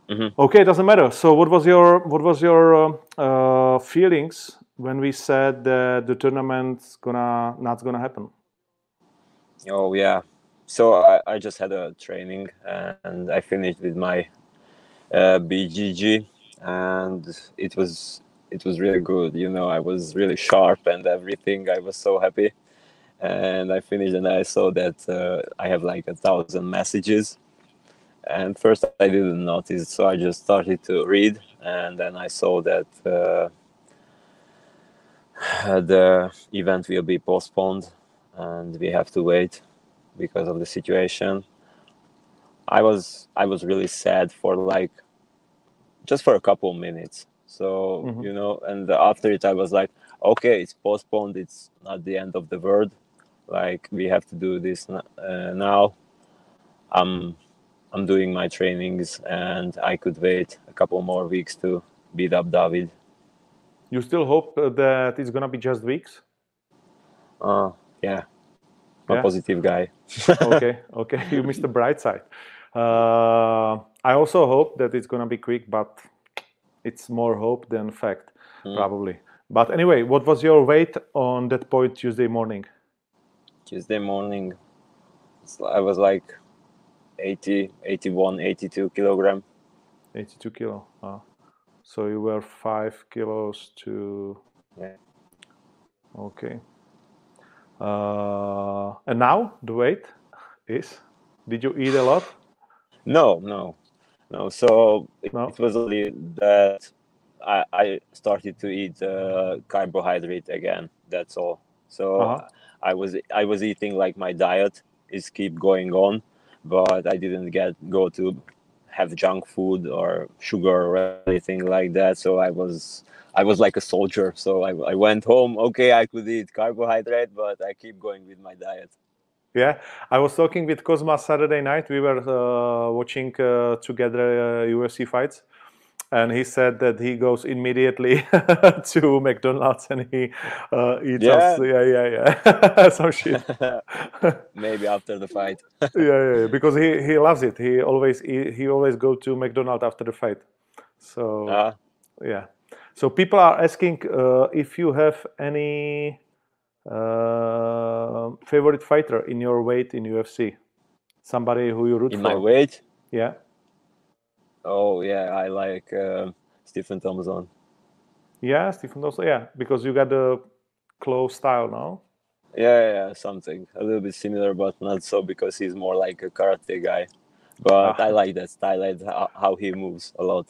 Mhm. Okay, it doesn't matter. So what was your what was your uh, uh, feelings when we said that the tournament's gonna not gonna happen? Oh yeah. So I, I just had a training and I finished with my uh, BJJ, and it was it was really good. You know, I was really sharp and everything. I was so happy, and I finished and I saw that uh, I have like a thousand messages. And first I didn't notice, so I just started to read, and then I saw that uh, the event will be postponed, and we have to wait because of the situation. I was I was really sad for like just for a couple minutes. So Mhm. you know, and after it, I was like, okay, it's postponed. It's not the end of the world. Like we have to do this uh, now. I'm I'm doing my trainings, and I could wait a couple more weeks to beat up David. You still hope uh, that it's gonna be just weeks? Uh, yeah, I'm a positive guy. okay, okay. You missed the bright side. Uh, I also hope that it's gonna be quick, but it's more hope than fact, Mm. probably. But anyway, what was your weight on that point Tuesday morning? Tuesday morning, I was like 80, 81, 82 kilogram. 82 kilo. Ah. so you were five kilos to. Yeah. Okay. Uh, and now the weight is? Did you eat a lot? No, no, no. So it, No? it was only that I, I started to eat uh, carbohydrate again. That's all. So Uh-huh. I was I was eating like my diet is keep going on, but I didn't get go to have junk food or sugar or anything like that. So I was I was like a soldier. So I, I went home. Okay, I could eat carbohydrate, but I keep going with my diet. Yeah, I was talking with Kozma Saturday night. We were uh, watching uh, together uh, UFC fights, and he said that he goes immediately to McDonald's and he uh, eats. Yeah. us- yeah, yeah, yeah. Some shit. Maybe after the fight. yeah, yeah, yeah, because he, he loves it. He always he, he always go to McDonald's after the fight. So Ah, yeah. So people are asking uh, if you have any uh, favorite fighter in your weight in UFC. Somebody who you root in for. my weight. Yeah. Oh yeah, I like uh, Stephen Thompson. Yeah, Stephen also. Yeah, because you got the close style now. Yeah, yeah, something a little bit similar, but not so because he's more like a karate guy. But Ah. I like that style, I like how, how he moves a lot.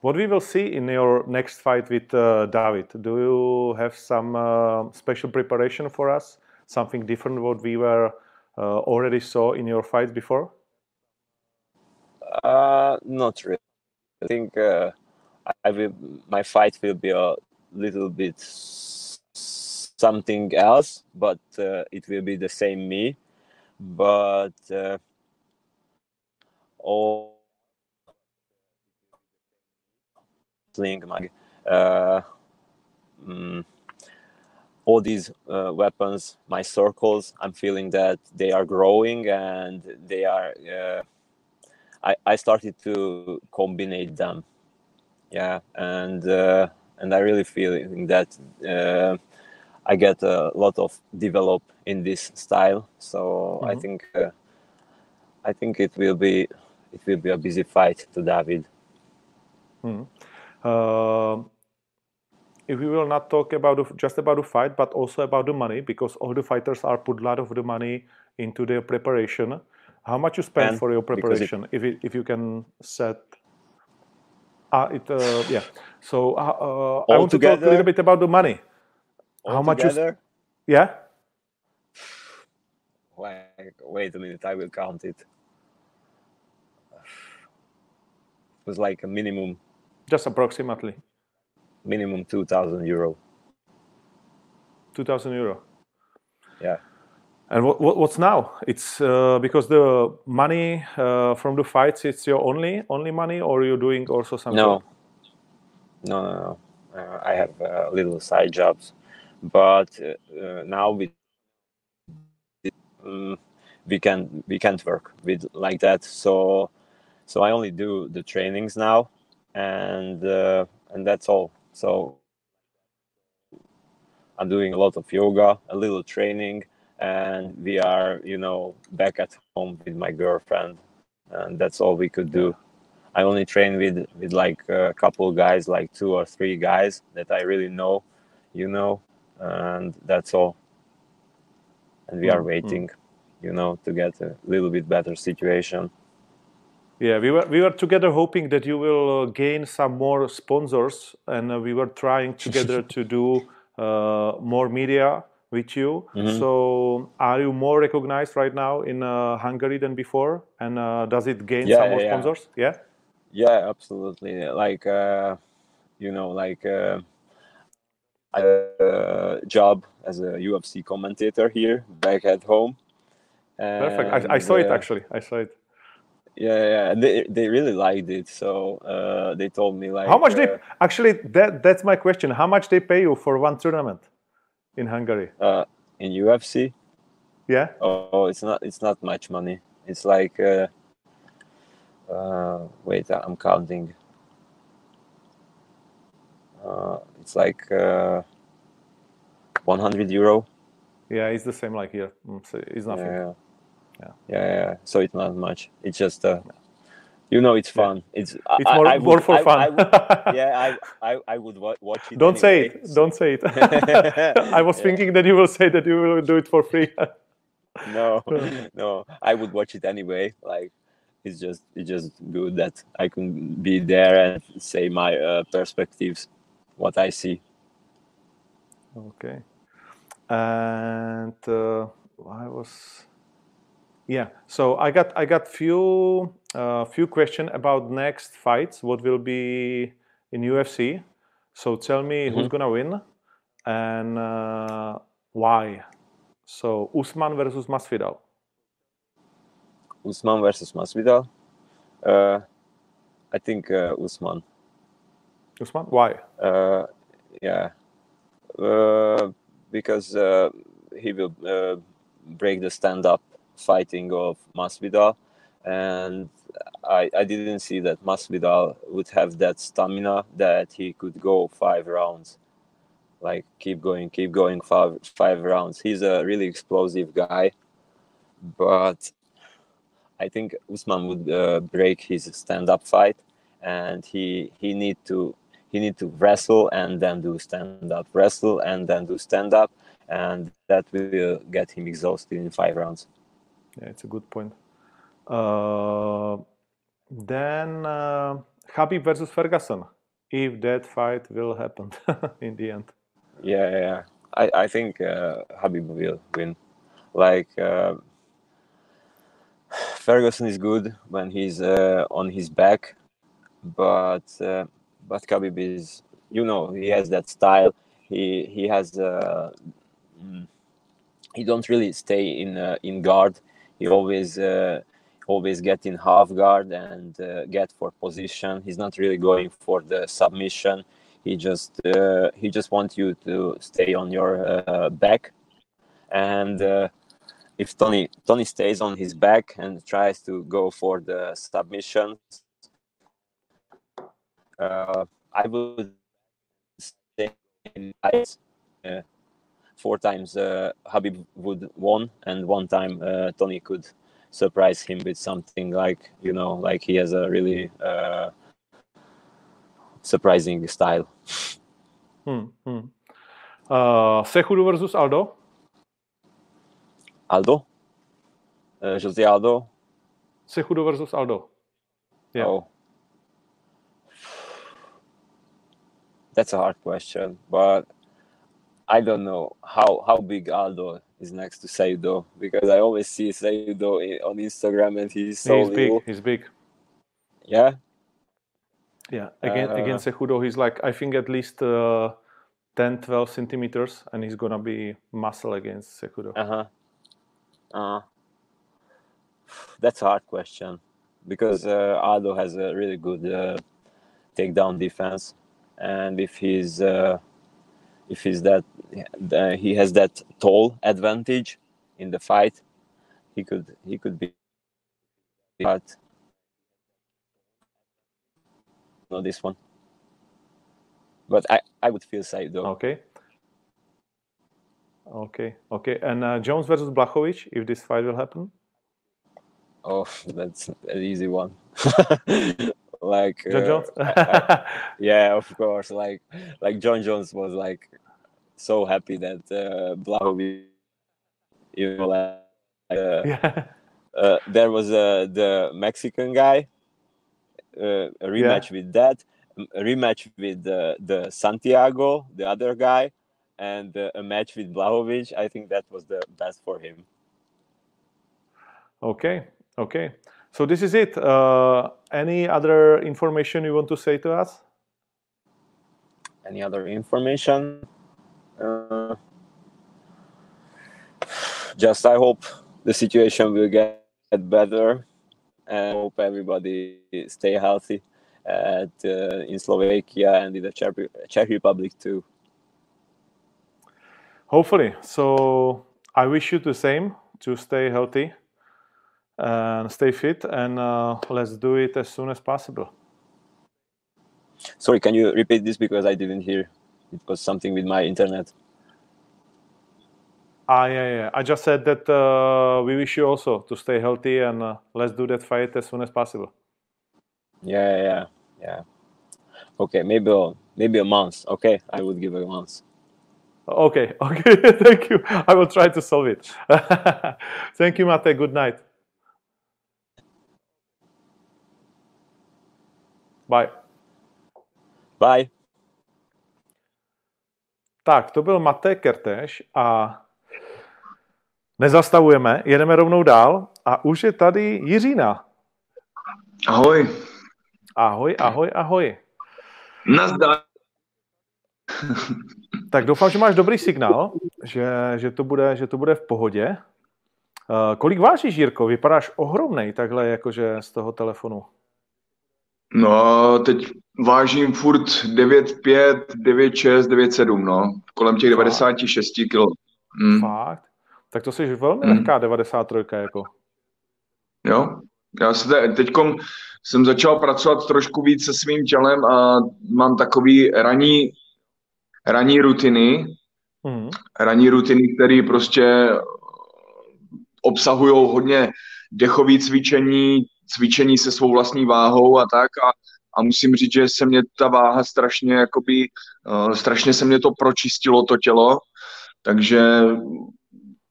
What we will see in your next fight with uh, David? Do you have some uh, special preparation for us? Something different what we were uh, already saw in your fights before? Uh, not really. I think uh, I- will. My fight will be a little bit something else, but uh, it will be the same me. But uh, all sling mag, uh, mm, all these uh, weapons, my circles, I'm feeling that they are growing and they are. Uh, I, I started to combine them yeah and uh, and i really feel that uh, i get a lot of develop in this style so i Mhm. think uh, i think it will be it will be a busy fight to david Hmm. Uh, if we will not talk about the, just about the fight, but also about the money, because all the fighters are put a lot of the money into their preparation. How much you spend And for your because it- preparation? if it, if you can set. Ah, it uh, yeah. So uh, uh, I want to talk a little bit about the money. How much you s- Yeah. like wait a minute i will count it it was like a minimum Just approximately minimum 2000 euro two thousand euro. yeah And what, what what's now? It's uh, because the money uh, from the fights. It's your only only money, or you're doing also something? No, no, no, no. Uh, I have uh, little side jobs, but uh, uh, now we um, we can we can't work with like that. So so I only do the trainings now, and uh, and that's all. So I'm doing a lot of yoga, a little training, and we are you know back at home with my girlfriend, and that's all we could do. I only train with with like a couple guys, like two or three guys that I really know, you know, and that's all. and we are Mm, mm. waiting, you know, to get a little bit better situation. Yeah, we were we were together hoping that you will uh, gain some more sponsors, and uh, we were trying together to do uh, more media with you. Mhm. So, are you more recognized right now in uh, Hungary than before? And uh, does it gain Yeah, some more yeah, sponsors? Yeah. Yeah, absolutely. Like, uh, you know, like uh, I a job as a UFC commentator here back at home. Perfect. I, I And, saw it uh, actually. I saw it. Yeah, yeah. They they really liked it, so uh, they told me like How much they actually? That that's my question. How much they pay you for one tournament in Hungary? uh, in UFC. Yeah. Oh, it's not it's not much money. It's like uh, uh, wait, I'm counting. Uh, it's like uh, 100 euro. Yeah, it's the same like here. Mm, so it's nothing. Yeah. Yeah. yeah, yeah. So it's not much. It's just uh, you know, it's Yeah. fun. It's It's I, more, I more for I- fun. Would- yeah, I, I I would watch it. Don't say anyway. it. Don't say it. I was Yeah. thinking that you will say that you will do it for free. no no i would watch it anyway like it's just it's just good that i can be there and say my uh, perspectives what i see okay. And uh, I was, yeah. So I got I got few uh, few question about next fights. What will be in UFC? So tell me who's Mhm. gonna win and uh, why. So Usman versus Masvidal. usman versus masvidal uh i think uh, usman Usman, why? uh yeah uh because uh, he will uh, break the stand-up fighting of masvidal and I, I didn't see that Masvidal would have that stamina that he could go five rounds, like keep going, keep going five five rounds. He's a really explosive guy, but I think Usman would uh, break his stand-up fight, and he he need to he need to wrestle and then do stand-up, wrestle and then do stand-up, and that will get him exhausted in five rounds. Yeah, it's a good point. Uh, then uh, Habib versus Ferguson, if that fight will happen in the end. Yeah, yeah. I, I think uh, Habib will win. Like uh, Ferguson is good when he's uh, on his back, but uh, but Khabib is you know he has that style. He he has uh, mm, he don't really stay in in guard. He always always get in half guard and uh, get for position. He's not really going for the submission he just uh, he just wants you to stay on your uh, back and uh, if tony tony stays on his back and tries to go for the submissions uh, i would say uh, four times habib would won and one time tony could surprise him with something like you know like he has a really uh, surprising style. Hmm, hmm. Uh, Cejudo versus Aldo. Aldo, uh, Jose Aldo. Cejudo versus Aldo. Yeah. Oh, that's a hard question, but I don't know how how big Aldo is next to Seido because I always see Seido on Instagram and he's so he's little. big. He's big. Yeah, Yeah. Again, Uh, against Cejudo, he's like I think at least uh, 10, 12 centimeters, and he's gonna be muscle against Cejudo. uh huh. Uh, that's a hard question because uh, Aldo has a really good uh, takedown defense, and if he's uh, if he's that uh, he has that tall advantage in the fight, he could he could be. But no, this one. But I I would feel safe though. Okay. Okay. Okay. And uh, Jones versus Blachowicz, if this fight will happen. Oh, that's an easy one. like John uh, Jones. I- I- yeah, of course. Like like John Jones was like so happy that uh, Blachowicz You know, like uh, yeah. uh, there was uh, the Mexican guy, uh, a rematch yeah. with that, a rematch with uh, the Santiago, the other guy, and uh, a match with Blahovic. I think that was the best for him. Okay, okay. So this is it. Uh, any other information you want to say to us? Any other information? Uh, just I hope the situation will get better and hope everybody stay healthy at, uh, in Slovakia and in the Czech, Czech Republic too. Hopefully. So I wish you the same to stay healthy and stay fit and uh, let's do it as soon as possible. Sorry, can you repeat this because I didn't hear? It was something with my internet. Ah, yeah, yeah. I just said that uh, we wish you also to stay healthy and uh, let's do that fight as soon as possible. Yeah, yeah, yeah. Okay, maybe a, maybe a month. Okay, I would give a month. Okay, okay. Thank you. I will try to solve it. Thank you, Mate. Good night. Bye. Bye. Tak, to byl Mate Kertéš a nezastavujeme, jedeme rovnou dál a už je tady Jiřína. Ahoj. Ahoj, ahoj, ahoj. Nazdar. tak doufám, že máš dobrý signál, že, že, to, bude, že to bude v pohodě. Uh, kolik vážíš, Jirko? Vypadáš ohromnej takhle jakože z toho telefonu. No, teď vážím furt 9,5, 9,6, 9,7, no. Kolem těch Fakt. 96 kg. Mm. Fakt? Tak to jsi velmi mm. lehká 93, jako. Jo, já se teď jsem začal pracovat trošku víc se svým tělem a mám takový ranní, ranní rutiny, mm. ranní rutiny, které prostě obsahují hodně dechové cvičení, cvičení se svou vlastní váhou a tak a, a musím říct, že se mě ta váha strašně jakoby, uh, strašně se mě to pročistilo to tělo, takže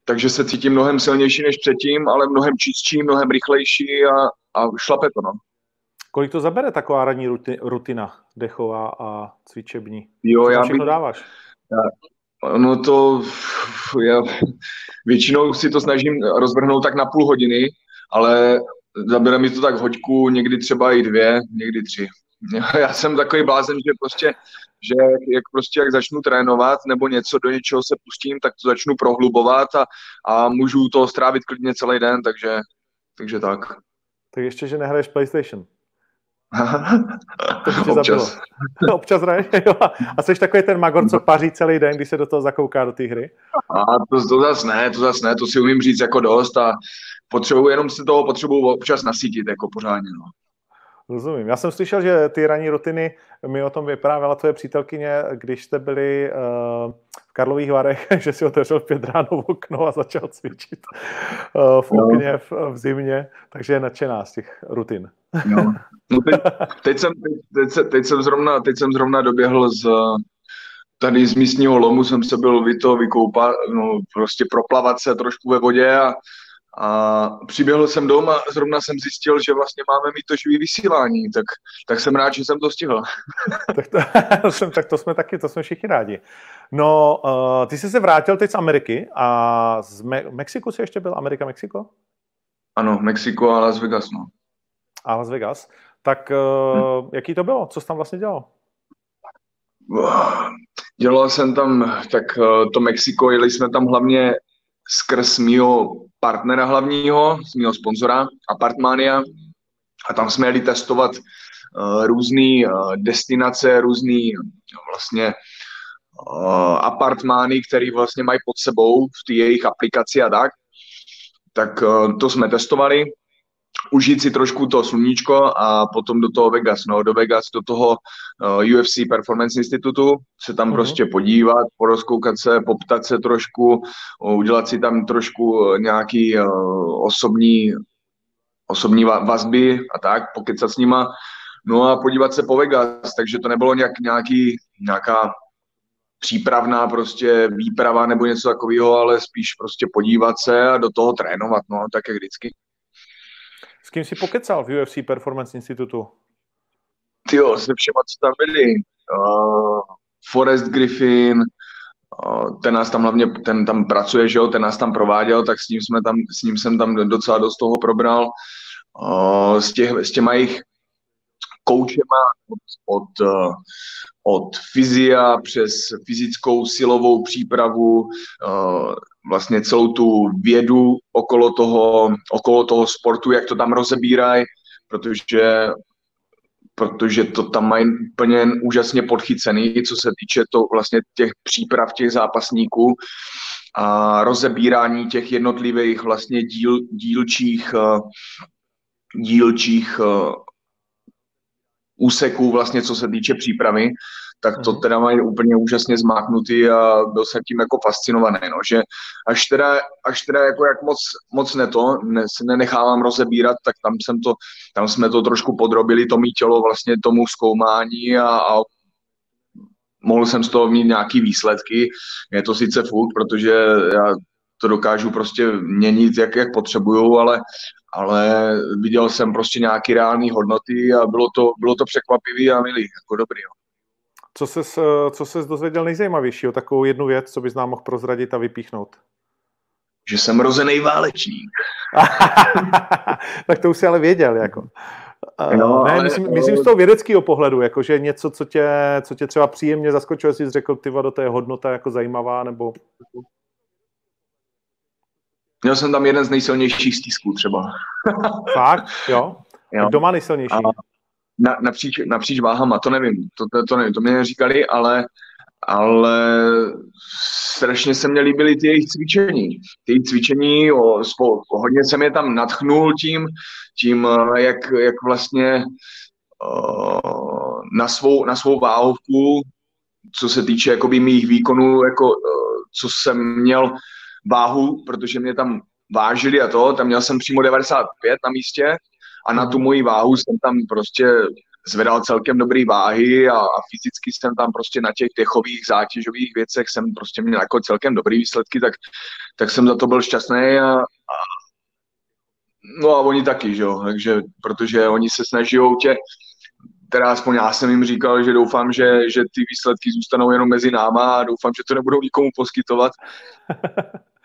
takže se cítím mnohem silnější než předtím, ale mnohem čistší, mnohem rychlejší a, a šlape to, no. Kolik to zabere taková ranní rutina dechová a cvičební? Jo, Co já bych, dáváš? Já, no to, já většinou si to snažím rozvrhnout tak na půl hodiny, ale zabere mi to tak hoďku, někdy třeba i dvě, někdy tři. Já jsem takový blázen, že prostě že jak prostě jak začnu trénovat nebo něco, do něčeho se pustím, tak to začnu prohlubovat a, a můžu to strávit klidně celý den, takže, takže tak. Tak ještě, že nehraješ PlayStation. to Občas. Občas hraješ, jo. A jsi takový ten magor, co paří celý den, když se do toho zakouká do té hry? A to, to zase ne, to zase ne, to si umím říct jako dost a potřebuji, jenom si toho potřebuji občas nasítit jako pořádně. No. Rozumím. Já jsem slyšel, že ty ranní rutiny mi o tom vyprávěla tvoje přítelkyně, když jste byli uh, v Karlových Varech, že si otevřel v pět ráno okno a začal cvičit uh, v okně v, v zimě, takže je nadšená z těch rutin. No. No teď, teď, jsem, teď, teď, teď, jsem zrovna, teď jsem zrovna doběhl z, tady z místního lomu, jsem se byl vy to vykoupat, no, prostě proplavat se trošku ve vodě a a přiběhl jsem doma a zrovna jsem zjistil, že vlastně máme mít to živý vysílání, tak, tak jsem rád, že jsem to stihl. tak, to, jsem, tak to jsme taky, to jsme všichni rádi. No, uh, ty jsi se vrátil teď z Ameriky a z Me- Mexiku jsi ještě byl? Amerika, Mexiko? Ano, Mexiko a Las Vegas, no. A Las Vegas. Tak uh, hmm. jaký to bylo? Co jsi tam vlastně dělal? Dělal jsem tam, tak uh, to Mexiko, jeli jsme tam hlavně skrz mýho partnera hlavního, z mého sponzora Apartmania a tam jsme jeli testovat uh, různé uh, destinace, různé vlastně uh, apartmány, které vlastně mají pod sebou v té jejich aplikaci a tak. Tak uh, to jsme testovali užít si trošku to sluníčko a potom do toho Vegas, no, do Vegas, do toho uh, eh, UFC Performance Institutu, se tam uh-huh. prostě podívat, porozkoukat se, poptat se trošku, uh, udělat si tam trošku uh, nějaký uh, osobní, osobní vazby a tak, pokecat s nima, no a podívat se po Vegas, takže to nebylo nějak, nějaký, nějaká přípravná prostě výprava nebo něco takového, ale spíš prostě podívat se a do toho trénovat, no, tak jak vždycky. S kým si pokecal v UFC Performance Institutu? Jo, se všema, co tam byli. Uh, Forrest Griffin, uh, ten nás tam hlavně, ten tam pracuje, že jo, ten nás tam prováděl, tak s ním, jsme tam, s ním jsem tam docela dost toho probral. Uh, s, těch, s těma jejich koučema od, od, od fyzia přes fyzickou silovou přípravu, vlastně celou tu vědu okolo toho, okolo toho sportu, jak to tam rozebírají, protože protože to tam mají úplně úžasně podchycený, co se týče to vlastně těch příprav těch zápasníků a rozebírání těch jednotlivých vlastně díl, dílčích, eh, dílčích eh, úseků vlastně, co se týče přípravy tak to mhm. teda mají úplně úžasně zmáknutý a byl jsem tím jako fascinovaný, no, že až teda, až teda jako jak moc, moc ne to, ne, se nenechávám rozebírat, tak tam jsem to, tam jsme to trošku podrobili, to mý tělo vlastně tomu zkoumání a, a mohl jsem z toho mít nějaký výsledky. Je to sice furt, protože já to dokážu prostě měnit, jak, jak potřebuju, ale, ale viděl jsem prostě nějaký reální hodnoty a bylo to, bylo to překvapivý a milý, jako dobrý. Jo. Co se, co se dozvěděl nejzajímavějšího? Takovou jednu věc, co bys nám mohl prozradit a vypíchnout? Že jsem rozený válečník. tak to už si ale věděl, jako. No, ne, ale... myslím, myslím z toho vědeckého pohledu, jako, že něco, co tě, co tě třeba příjemně zaskočilo, jsi řekl, ty do té hodnota jako zajímavá, nebo... Měl jsem tam jeden z nejsilnějších stisků třeba. Fakt? Jo? jo. Kdo má nejsilnější? A na, napříč, napříč váhama, to nevím, to, to, to nevím, to mě neříkali, ale, ale strašně se mně líbily ty jejich cvičení. Ty jejich cvičení, o, spol, hodně jsem je tam natchnul tím, tím jak, jak vlastně o, na, svou, na svou váhovku, co se týče jakoby mých výkonů, jako, co jsem měl váhu, protože mě tam vážili a to, tam měl jsem přímo 95 na místě a na tu moji váhu jsem tam prostě zvedal celkem dobrý váhy a, a fyzicky jsem tam prostě na těch dechových zátěžových věcech jsem prostě měl jako celkem dobrý výsledky, tak, tak jsem za to byl šťastný a, a no a oni taky, že jo, takže protože oni se snaží tě, teda aspoň já jsem jim říkal, že doufám, že, že ty výsledky zůstanou jenom mezi náma a doufám, že to nebudou nikomu poskytovat.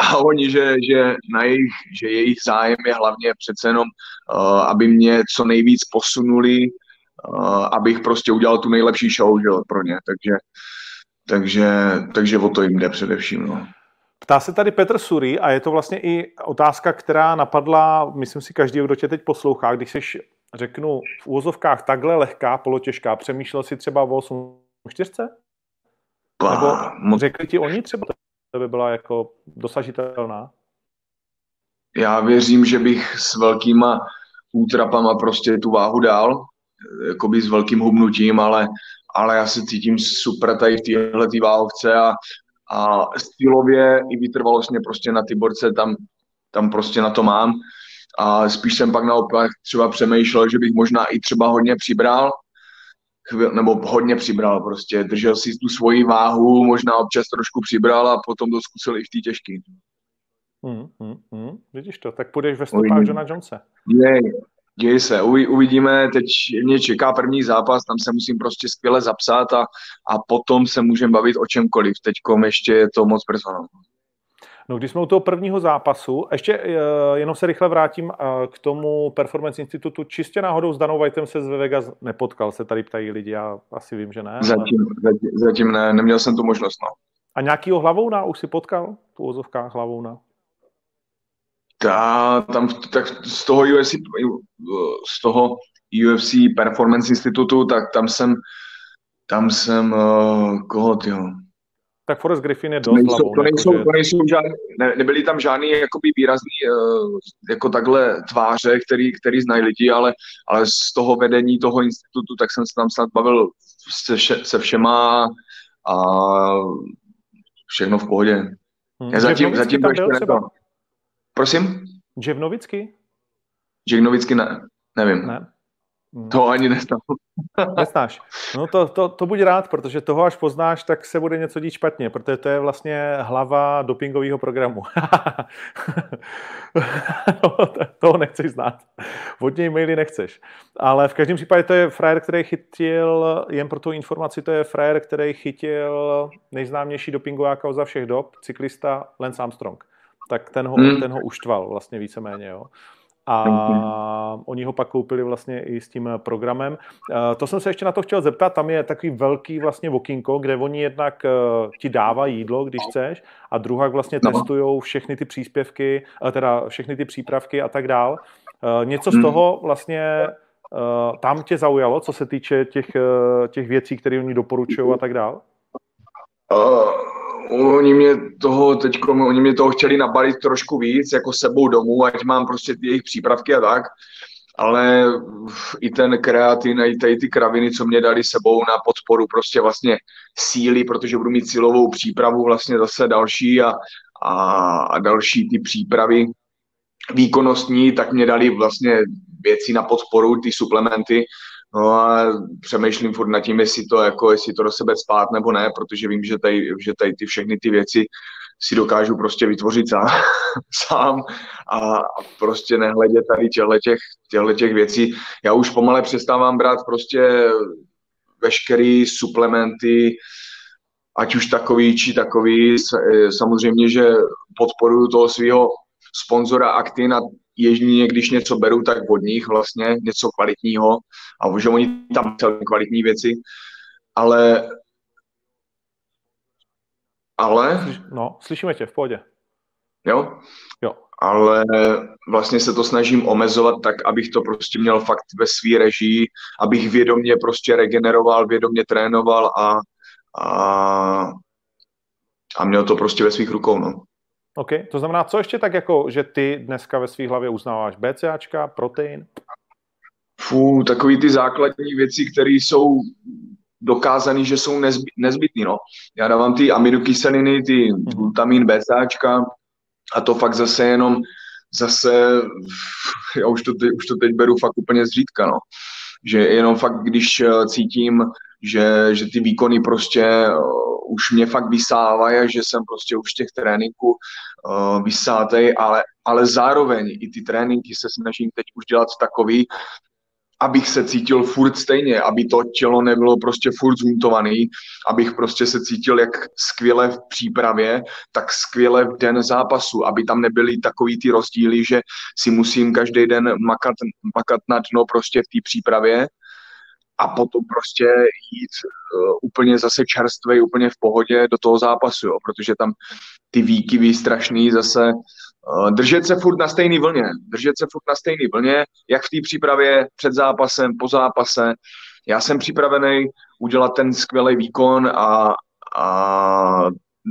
a oni, že, že, na jejich, že jejich zájem je hlavně přece jenom, uh, aby mě co nejvíc posunuli, uh, abych prostě udělal tu nejlepší show že, pro ně, takže, takže, takže o to jim jde především. No. Ptá se tady Petr Sury a je to vlastně i otázka, která napadla, myslím si, každý, kdo tě teď poslouchá, když jsi, řeknu, v úvozovkách takhle lehká, polotěžká, přemýšlel si třeba o 8 čtyřce? Nebo řekli ti oni třeba by byla jako dosažitelná? Já věřím, že bych s velkýma útrapama prostě tu váhu dal, jakoby s velkým hubnutím, ale, ale já se cítím super tady v téhle váhovce a, a stylově i vytrvalostně prostě na ty borce tam, tam prostě na to mám. A spíš jsem pak naopak třeba přemýšlel, že bych možná i třeba hodně přibral, chvíl, nebo hodně přibral prostě, držel si tu svoji váhu, možná občas trošku přibral a potom to zkusil i v té těžké. Hmm, hmm, hmm. Vidíš to, tak půjdeš ve stopách Johna Jonese. Ne, děj se, uvidíme, teď mě čeká první zápas, tam se musím prostě skvěle zapsat a, a potom se můžeme bavit o čemkoliv. Teďkom ještě je to moc personální. No, když jsme u toho prvního zápasu, ještě uh, jenom se rychle vrátím uh, k tomu Performance Institutu. Čistě náhodou s Danou Whiteem se z Vegas nepotkal, se tady ptají lidi, já asi vím, že ne. Zatím, ale... zatím, ne, neměl jsem tu možnost, no. A nějakýho hlavou už si potkal? V úvozovkách na? Ta, tam tak z toho UFC, z toho UFC Performance Institutu, tak tam jsem, tam jsem, uh, koho tyho, tak Forrest Griffin je dost nejsou, to nejsou, jako, to nejsou žádný, ne, nebyly tam žádný jakoby výrazný uh, jako takhle tváře, který, který znají lidi, ale, ale z toho vedení toho institutu, tak jsem se tam snad bavil se, vše, se všema a všechno v pohodě. Hmm. Já zatím, zatím to ještě nebyl. Prosím? Dževnovicky? Dževnovicky ne, nevím. Ne. To ani neznám. Neznáš. No to, to, to buď rád, protože toho až poznáš, tak se bude něco dít špatně, protože to je vlastně hlava dopingového programu. no, toho nechceš znát. Od něj maily nechceš. Ale v každém případě to je frajer, který chytil, jen pro tu informaci, to je frajer, který chytil nejznámější dopingová kauza všech dob, cyklista Lance Armstrong. Tak ten ho, hmm. ten ho uštval vlastně víceméně. Jo. A oni ho pak koupili vlastně i s tím programem. Eh, to jsem se ještě na to chtěl zeptat, tam je takový velký vlastně vokinko, kde oni jednak eh, ti dávají jídlo, když chceš, a druhá vlastně no. testují všechny ty příspěvky, eh, teda všechny ty přípravky a tak dál. Něco z mhm. toho vlastně tam tě zaujalo, co se týče těch, těch věcí, které oni doporučují a tak dál? Uh oni mě toho teď, oni mě toho chtěli nabalit trošku víc, jako sebou domů, ať mám prostě jejich přípravky a tak, ale i ten kreatin, i tady ty kraviny, co mě dali sebou na podporu prostě vlastně síly, protože budu mít cílovou přípravu vlastně zase další a, a, a další ty přípravy výkonnostní, tak mě dali vlastně věci na podporu, ty suplementy, No a přemýšlím furt nad tím, jestli to, jako, jestli to do sebe spát nebo ne, protože vím, že tady, že tady ty všechny ty věci si dokážu prostě vytvořit sám, sám a, prostě nehledě tady těchto těch, věcí. Já už pomale přestávám brát prostě veškeré suplementy, ať už takový či takový. Samozřejmě, že podporuju toho svého sponzora Actin a jedině, když něco beru, tak od nich vlastně něco kvalitního a že oni tam celé kvalitní věci, ale ale... No, slyšíme tě, v pohodě. Jo? Jo. Ale vlastně se to snažím omezovat tak, abych to prostě měl fakt ve své režii, abych vědomě prostě regeneroval, vědomě trénoval a, a, a měl to prostě ve svých rukou, no. OK, to znamená, co ještě tak jako, že ty dneska ve své hlavě uznáváš? BCAčka, protein? Fú, takový ty základní věci, které jsou dokázané, že jsou nezby, nezbytné. No. Já dávám ty aminokyseliny, ty mhm. glutamin, BCAčka a to fakt zase jenom zase, já už to, teď, už to teď beru fakt úplně zřídka, no. Že jenom fakt, když eh, cítím, že, že ty výkony prostě uh, už mě fakt vysávají, že jsem prostě už těch tréninků uh, vysátej, ale, ale zároveň i ty tréninky se snažím teď už dělat takový, abych se cítil furt stejně, aby to tělo nebylo prostě furt zhuntovaný, abych prostě se cítil jak skvěle v přípravě, tak skvěle v den zápasu, aby tam nebyly takový ty rozdíly, že si musím každý den makat, makat na dno prostě v té přípravě a potom prostě jít uh, úplně zase čerstvý, úplně v pohodě do toho zápasu, jo, protože tam ty výkyvy strašný zase uh, držet se furt na stejný vlně, držet se furt na stejný vlně, jak v té přípravě před zápasem, po zápase. Já jsem připravený udělat ten skvělý výkon a, a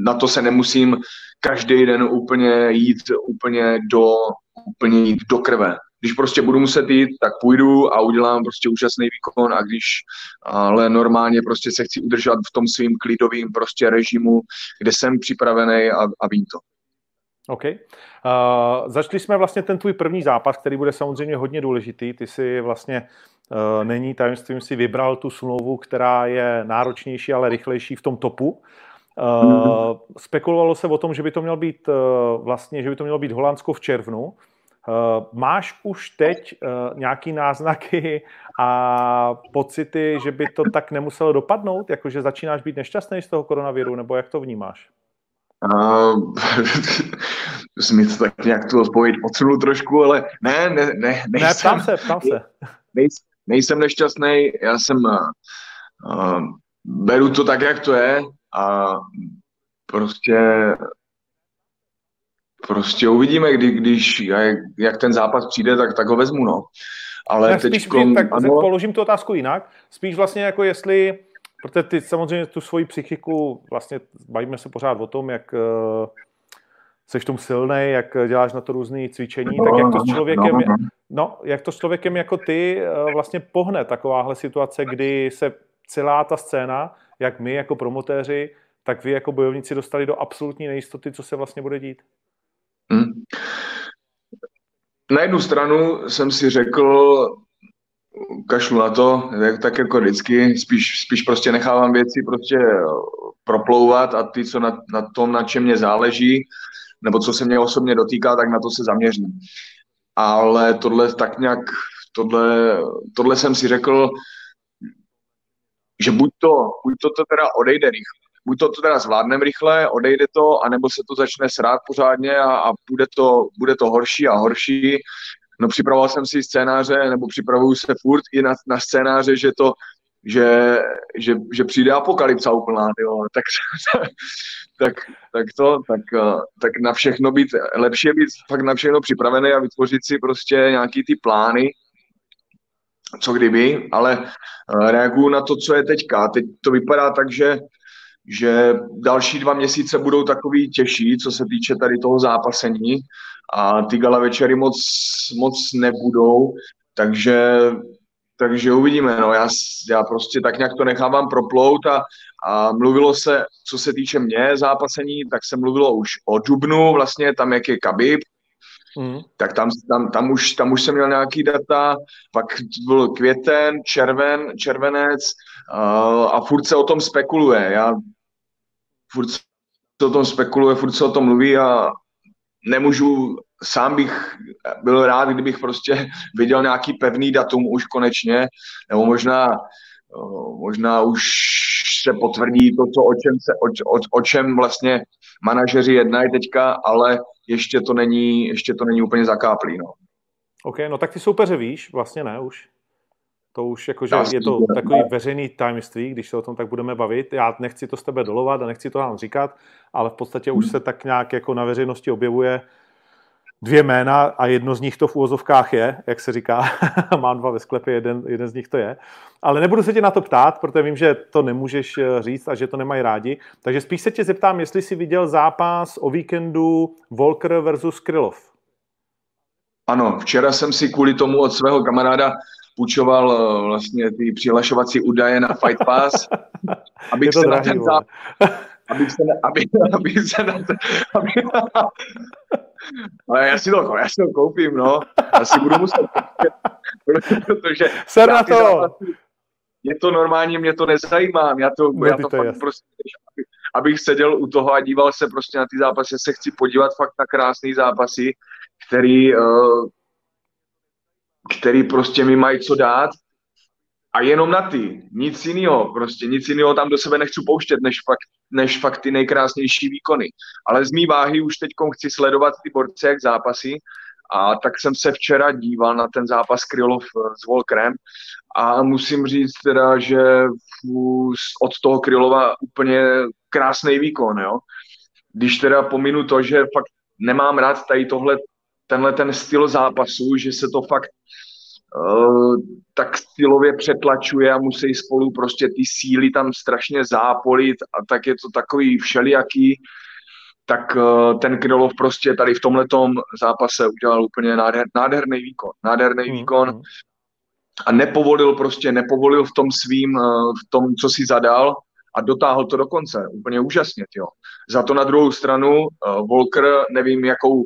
na to se nemusím každý den úplně jít úplně do, úplně jít do krve když prostě budu muset jít, tak půjdu a udělám prostě úžasný výkon a když ale normálně prostě se chci udržet v tom svým klidovým prostě režimu, kde jsem připravený a, a vím to. OK. Uh, začali jsme vlastně ten tvůj první zápas, který bude samozřejmě hodně důležitý. Ty si vlastně uh, není tajemstvím, si vybral tu smlouvu, která je náročnější, ale rychlejší v tom topu. Uh. Spekulovalo se o tom, že by to mělo být uh, vlastně, že by to mělo být Holandsko v červnu. Uh, máš už teď uh, nějaký náznaky a pocity, že by to tak nemuselo dopadnout? Jakože začínáš být nešťastný z toho koronaviru, nebo jak to vnímáš? Uh, mi to tak nějak tu odpověď odsunul trošku, ale ne, ne, ne. Nejsem, ne, ptám se, ptám se. Nejsem, nejsem nešťastný, já jsem, uh, beru to tak, jak to je a prostě Prostě uvidíme, kdy, když, jak, jak ten zápas přijde, tak, tak ho vezmu, no. Ale teď spíš, kom, tak ano. položím tu otázku jinak. Spíš vlastně jako jestli, protože ty samozřejmě tu svoji psychiku, vlastně bavíme se pořád o tom, jak uh, seš tom silný, jak děláš na to různé cvičení, no, tak jak to s člověkem, no, no. no, jak to s člověkem jako ty uh, vlastně pohne takováhle situace, kdy se celá ta scéna, jak my jako promotéři, tak vy jako bojovníci dostali do absolutní nejistoty, co se vlastně bude dít? Na jednu stranu jsem si řekl, kašlu na to, tak jako vždycky, spíš, spíš prostě nechávám věci prostě proplouvat a ty, co na, na tom, na čem mě záleží, nebo co se mě osobně dotýká, tak na to se zaměřím. Ale tohle tak nějak, tohle, tohle jsem si řekl, že buď to, buď to, to teda odejde rychle, buď to, to teda zvládneme rychle, odejde to, anebo se to začne srát pořádně a, a bude, to, bude to horší a horší. No připravoval jsem si scénáře, nebo připravuju se furt i na, na scénáře, že to, že, že, že přijde apokalypsa úplná, jo. Tak, tak, tak to, tak, tak na všechno být, lepší je být fakt na všechno připravený a vytvořit si prostě nějaký ty plány, co kdyby, ale eh, reaguju na to, co je teďka. Teď to vypadá tak, že, že další dva měsíce budou takový těžší, co se týče tady toho zápasení a ty gala večery moc, moc nebudou, takže, takže uvidíme. No. Já, já prostě tak nějak to nechávám proplout a, a mluvilo se, co se týče mě zápasení, tak se mluvilo už o Dubnu, vlastně tam, jak je Kabib, Mm. Tak tam, tam, tam, už, tam už jsem měl nějaký data, pak byl květen, červen, červenec uh, a furt se o tom spekuluje. Já furt se o tom spekuluje, furt se o tom mluví a nemůžu, sám bych byl rád, kdybych prostě viděl nějaký pevný datum už konečně, nebo možná, možná už se potvrdí to, co, o, čem se, o, o, o čem vlastně manažeři jednají teďka, ale ještě to není, ještě to není úplně zakáplý. No. OK, no tak ty soupeře víš, vlastně ne už. To už jakože je to takový veřejný tajemství, když se o tom tak budeme bavit. Já nechci to z tebe dolovat a nechci to nám říkat, ale v podstatě už se tak nějak jako na veřejnosti objevuje dvě jména a jedno z nich to v úvozovkách je, jak se říká. Mám dva ve sklepě, jeden, jeden z nich to je. Ale nebudu se tě na to ptát, protože vím, že to nemůžeš eh, říct a že to nemají rádi. Takže spíš se tě zeptám, jestli jsi viděl zápas o víkendu Volker versus Krylov. Ano, včera jsem si kvůli tomu od svého kamaráda půjčoval eh, vlastně ty přihlašovací údaje na Fight Pass, abych se na ten abych se, aby, abych se na to, aby, ale já si to, já si to koupím, no. Já si budu muset, protože... Ser na to! Zápasy, je to normálně, mě to nezajímá, já to, no, já to, to fakt prostě, abych seděl u toho a díval se prostě na ty zápasy, se chci podívat fakt na krásné zápasy, který, uh, který prostě mi mají co dát a jenom na ty, nic jiného, prostě nic jiného tam do sebe nechci pouštět, než fakt, než fakt ty nejkrásnější výkony. Ale z mý váhy už teď chci sledovat ty borce jak zápasy a tak jsem se včera díval na ten zápas Krylov eh, s Volkrem a musím říct teda, že od toho Krylova úplně krásný výkon, jo. Když teda pominu to, že fakt nemám rád tady tohle, tenhle ten styl zápasu, že se to fakt uh, tak stylově přetlačuje a musí spolu prostě ty síly tam strašně zápolit a tak je to takový všelijaký, tak uh, ten Krylov prostě tady v tomhletom zápase udělal úplně nádher, nádherný výkon. Nádherný mm, výkon mm. a nepovolil prostě, nepovolil v tom svým, uh, v tom, co si zadal a dotáhl to do konce. Úplně úžasně, jo. Za to na druhou stranu uh, Volker, nevím, jakou,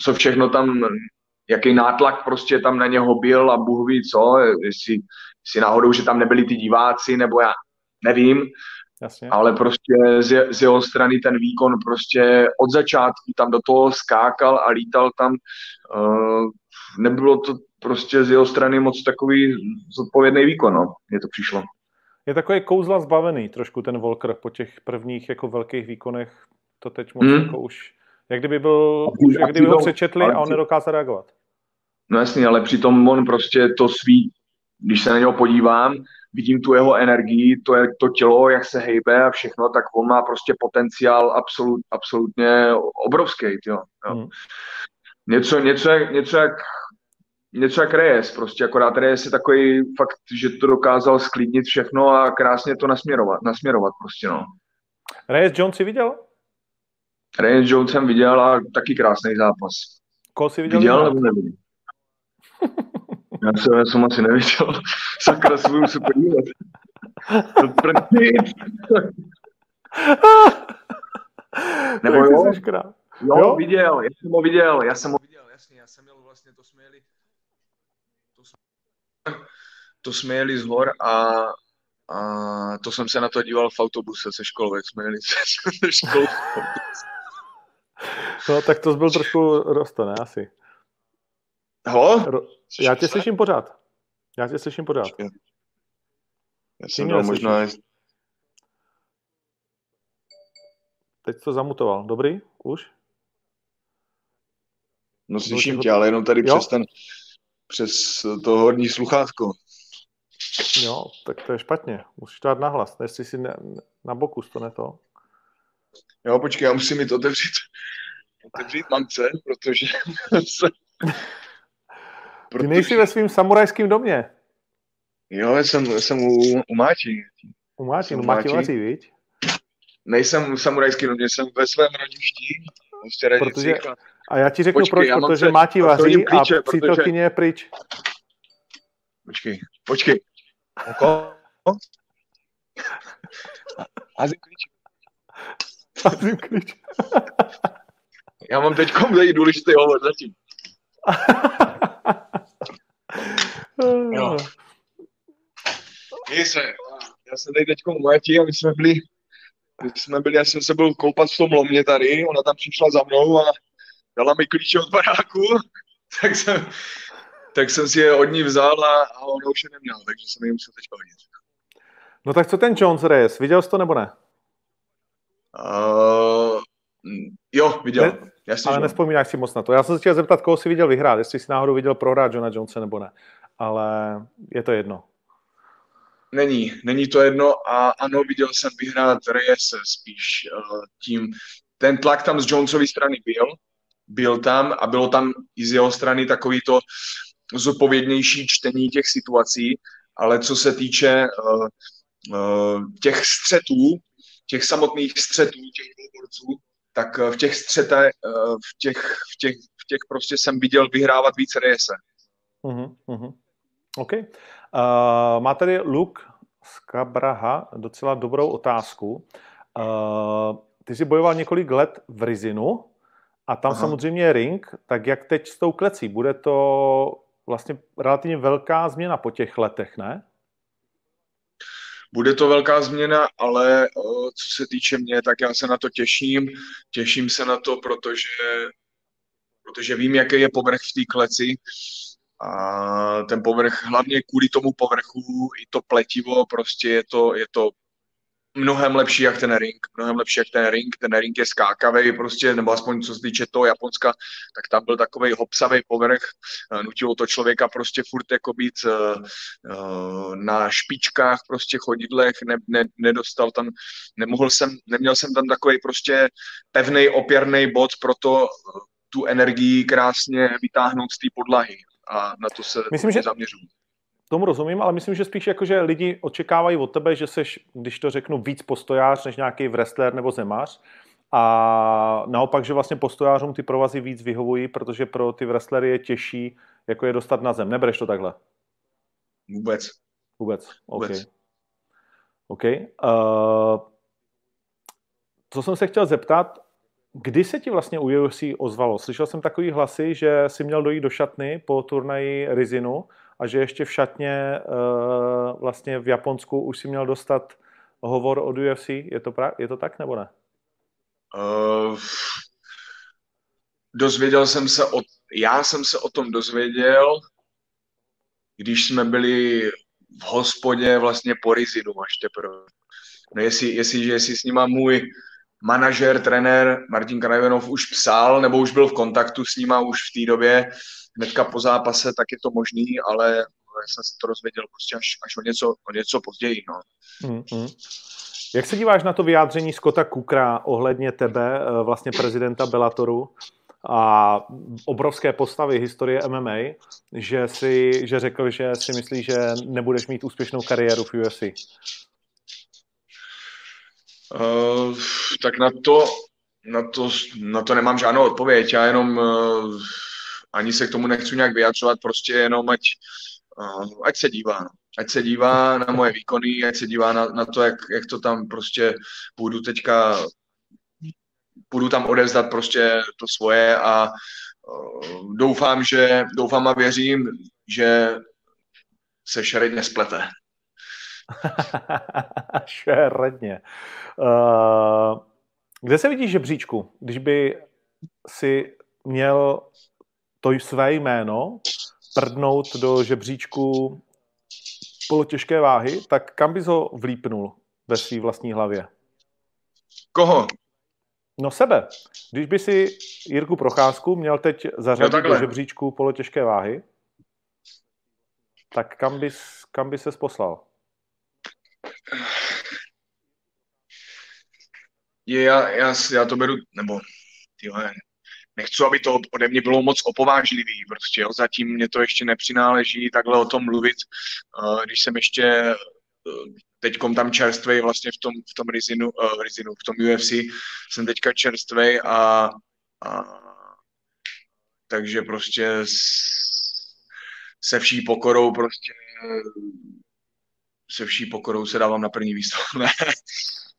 co všechno tam, jaký nátlak prostě tam na něho byl a Bůh ví co, jestli, jestli náhodou, že tam nebyli ty diváci, nebo já nevím, Jasně. ale prostě z, z jeho strany ten výkon prostě od začátku tam do toho skákal a lítal tam. Uh, nebylo to prostě z jeho strany moc takový zodpovědný výkon, no, mě to přišlo. Je takový kouzla zbavený trošku ten Volker po těch prvních jako velkých výkonech, to teď moc hmm. jako už, jak kdyby byl, už, jak kdyby ho přečetli a on nedokázal reagovat. No jasně, ale přitom on prostě to svý, když se na něho podívám, vidím tu jeho energii, to, je, to tělo, jak se hejbe a všechno, tak on má prostě potenciál absolut, absolutně obrovský. Jo, jo. Hmm. Něco, něco, jak, něco, jak, něco jak Reyes, prostě akorát Reyes je takový fakt, že to dokázal sklidnit všechno a krásně to nasměrovat, nasměrovat prostě, no. Reyes Jones si viděl? Reyes Jones jsem viděl a taky krásný zápas. Koho jsi viděl? Viděl nebo neviděl? Já jsem, já jsem asi neviděl. Sakra, se budu se podívat. To první. Nebo jo? Jo, jo, viděl, já jsem ho viděl, já jsem ho viděl, jasně, já jsem měl vlastně, to jsme jeli, to jsme, to jsme jeli z hor a, a to jsem se na to díval v autobuse se školou, jak jsme jeli se školou. No, tak to byl trošku roste, ne? Asi. Ho? Ro- Já tě slyším pořád. Já tě slyším pořád. Já jsem dal možná... Teď to zamutoval. Dobrý? Už? No slyším tě, ale jenom tady Jo? přes ten... Přes to horní sluchátko. Jo, tak to je špatně. Musíš to dát nahlas. Jestli si ne, na boku to ne to. Jo, počkej, já musím mít otevřít, otevřít mamce, protože se... Ty nejsi ve svým samurajském domě. Jo, jsem, jsem u, u Máči. U Jsem u Máti. vaří, viď? Nejsem v samurajském domě, jsem ve svém rodišti. Protože- a- já ti řeknu Počkej, proč, protože se- Máti hodím vaří klíče, a protože- přítelkyně je pryč. Počkej, počkej. Oko? Házím klíče. Házím klíč. Já mám teď tady důležitý hovor zatím. Jo. Měj se. Já jsem tady teď u Máti a my jsme byli, my jsme byli, já jsem se byl koupat v tom lomě tady, ona tam přišla za mnou a dala mi klíče od baráku, tak jsem, tak jsem si je od ní vzal a, a ona už je neměla, takže jsem ji musel teď hodit. No tak co ten Jones Reyes? Viděl jsi to nebo ne? Uh, jo, viděl. Ne- Jasně, Ale že nespomínáš si moc na to. Já jsem se chtěl zeptat, koho si viděl vyhrát, jestli jsi náhodou viděl prohrát Johna Jonese nebo ne. Ale je to jedno. Není, není to jedno a ano, viděl jsem vyhrát Reyese spíš uh, tím. Ten tlak tam z Jonesovy strany byl, byl tam a bylo tam i z jeho strany takový to zodpovědnější čtení těch situací, ale co se týče uh, uh, těch střetů, těch samotných střetů, těch dvou borců, tak uh, v těch střetech, uh, v těch, v těch, v těch prostě jsem viděl vyhrávat víc Reyese. Uh-huh, uh-huh. OK. Uh, má tady Luke z Kabraha docela dobrou otázku. Uh, ty jsi bojoval několik let v Rizinu a tam Aha. samozřejmě je ring, tak jak teď s tou klecí? Bude to vlastně relativně velká změna po těch letech, ne? Bude to velká změna, ale eh, co se týče mě, tak já se na to těším. Těším se na to, protože, protože vím, jaký je povrch v té kleci. A ten povrch, hlavně kvůli tomu povrchu, i to pletivo, prostě je to, je to mnohem lepší jak ten ring, mnohem lepší jak ten ring, ten ring je skákavý prostě, nebo aspoň co se týče toho Japonska, tak tam byl takový hopsavý povrch, eh, nutilo to člověka prostě furt jako být eh, na špičkách, prostě chodidlech, ne, ne, nedostal tam, nemohl jsem, neměl jsem tam takový prostě pevný opěrný bod pro to tu energii krásně vytáhnout z té podlahy. A na to se Myslím, že- zaměřuji. Tomu rozumím, ale myslím, že spíš jako, že lidi očekávají od tebe, že seš, když to řeknu, víc postojář než nějaký wrestler nebo zemář. A naopak, že vlastně postojářům ty provazy víc vyhovují, protože pro ty wrestlery je těžší jako je dostat na zem. Nebereš to takhle? Vůbec. Vůbec. OK. Vůbec. OK. Uh, co jsem se chtěl zeptat, kdy se ti vlastně u UFC ozvalo? Slyšel jsem takový hlasy, že si měl dojít do šatny po turnaji Rizinu a že ještě v šatně uh, vlastně v Japonsku už si měl dostat hovor od UFC. Je to, pra- je to tak nebo ne? Uh, dozvěděl jsem se o, já jsem se o tom dozvěděl, když jsme byli v hospodě vlastně po Rizinu až teprve. No jestli, jestli, jestli s nima můj manažer, trenér Martin Krajvenov už psal, nebo už byl v kontaktu s nima už v té době, hnedka po zápase, tak je to možný, ale já jsem se to dozvěděl prostě až, až o, něco, o něco později. No. Mm-hmm. Jak se díváš na to vyjádření Scotta Cookera ohledně tebe, eh, vlastně prezidenta Bellatoru a obrovské postavy historie MMA, že, si, že řekl, že si myslí, že nebudeš mít úspěšnou kariéru v UFC? Uh, tak na to, na, to, na to nemám žádnou odpověď. Já jenom uh, ani se k tomu nechci nějak vyjadřovat, prostě jenom ať, uh, ať se dívá. No. Ať se dívá na moje výkony, ať se dívá na, na to, jak, jak to tam prostě půjdu teďka, půjdu tam odevzdat prostě to svoje a uh, doufám, že, doufám a věřím, že se šeredně splete. šeredně. Uh, kde se vidíš žebříčku, když by si měl to své jméno prdnout do žebříčku polotěžké váhy, tak kam bys ho vlípnul ve své vlastní hlavě? Koho? No sebe. Když by si Jirku Procházku měl teď zařadit do žebříčku polotěžké váhy, tak kam bys, kam by ses poslal? Je, já, já, já to beru, nebo tyhle, nechci, aby to ode mě bylo moc opovážlivý, prostě jo, zatím mě to ještě nepřináleží takhle o tom mluvit, uh, když jsem ještě uh, teďkom tam čerstvej vlastně v tom, v tom Rizinu, uh, Rizinu, v tom UFC, jsem teďka čerstvej a, a takže prostě s, se vší pokorou prostě se vší pokorou se dávám na první místo. ne,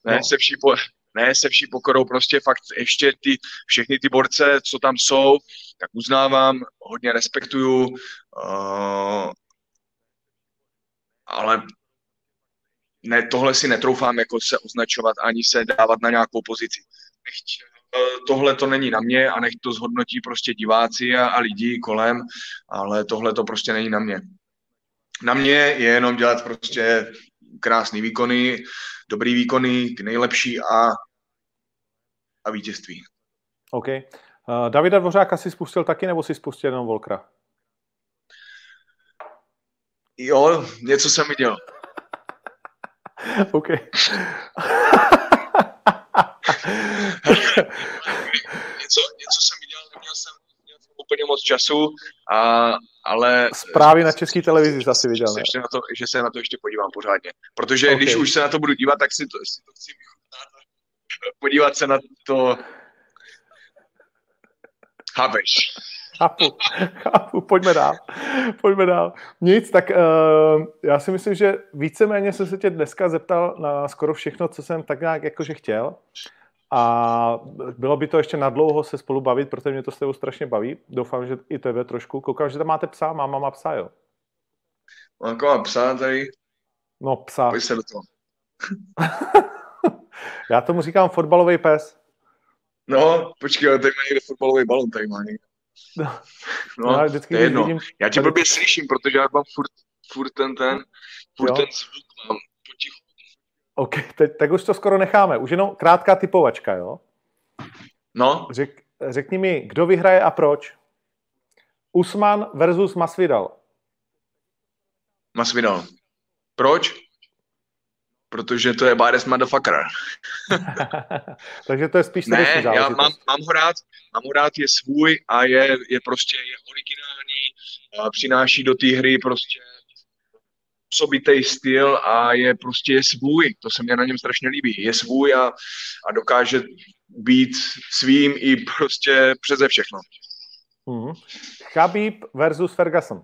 ne no. se vší po, ne se vší pokorou, prostě fakt ještě ty, všechny ty borce, co tam jsou, tak uznávám, hodně respektuju, uh, ale ne, tohle si netroufám jako se označovat ani se dávat na nějakou pozici. Nechť, uh, tohle to není na mě a nech to zhodnotí prostě diváci a, a lidi kolem, ale tohle to prostě není na mě. Na mě je jenom dělat prostě krásný výkony, dobrý výkony, nejlepší a a vítězství. OK. Uh, Davida Dvořáka si spustil taky, nebo si spustil jenom Volkra? Jo, něco jsem viděl. OK. něco, něco jsem viděl, neměl jsem, neměl jsem úplně moc času, a, ale... Zprávy na české televizi jsi asi viděl, ne? Ještě na to, že se na to ještě podívám pořádně. Protože okay. když už se na to budu dívat, tak si to, si to chci podívat se na to. Chápeš? Chápu, chápu, pojďme dál, pojďme dál. Nic, tak uh, já si myslím, že víceméně jsem se tě dneska zeptal na skoro všechno, co jsem tak nějak jakože chtěl. A bylo by to ještě nadlouho se spolu bavit, protože mě to s tebou strašně baví. Doufám, že i tebe trošku. Koukám, že tam máte psa, máma má psa, jo? Mám psa tady. No, psa. Pojď se do toho. Já tomu říkám fotbalový pes. No, počkej, tady má někde fotbalový balon, tady má někde. No, no já vždycky, to je jedno. Vidím, já tě blbě slyším, protože já mám furt, furt ten, ten, furt jo. ten zvuk mám potichu. OK, teď, tak už to skoro necháme. Už jenom krátká typovačka, jo? No. Řek, řekni mi, kdo vyhraje a proč? Usman versus Masvidal. Masvidal. Proč? Protože to je badass motherfucker. Takže to je spíš Ne, já mám, mám, ho rád, mám ho rád, je svůj a je, je prostě je originální, a přináší do té hry prostě osobitý styl a je prostě je svůj, to se mě na něm strašně líbí, je svůj a, a dokáže být svým i prostě přeze všechno. Mm-hmm. Khabib versus Ferguson.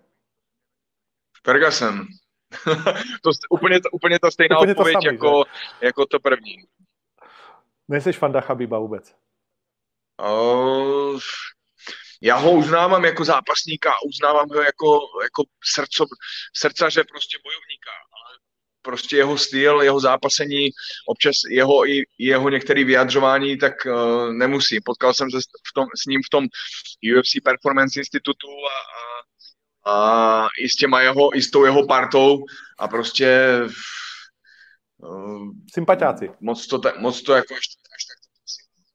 Ferguson, to úplně, úplně ta stejná úplně odpověď samý, jako, jako to první. Nejseš fanda Chabiba vůbec? Uh, já ho uznávám jako zápasníka, uznávám ho jako, jako srdco, srdcaře, prostě bojovníka, ale prostě jeho styl, jeho zápasení, občas jeho i jeho některé vyjadřování, tak uh, nemusí. Potkal jsem se v tom, s ním v tom UFC Performance Institutu a, a a i s těma jeho, i s tou jeho partou a prostě uh, Sympatiáci. Moc to, moc to jako až, až tak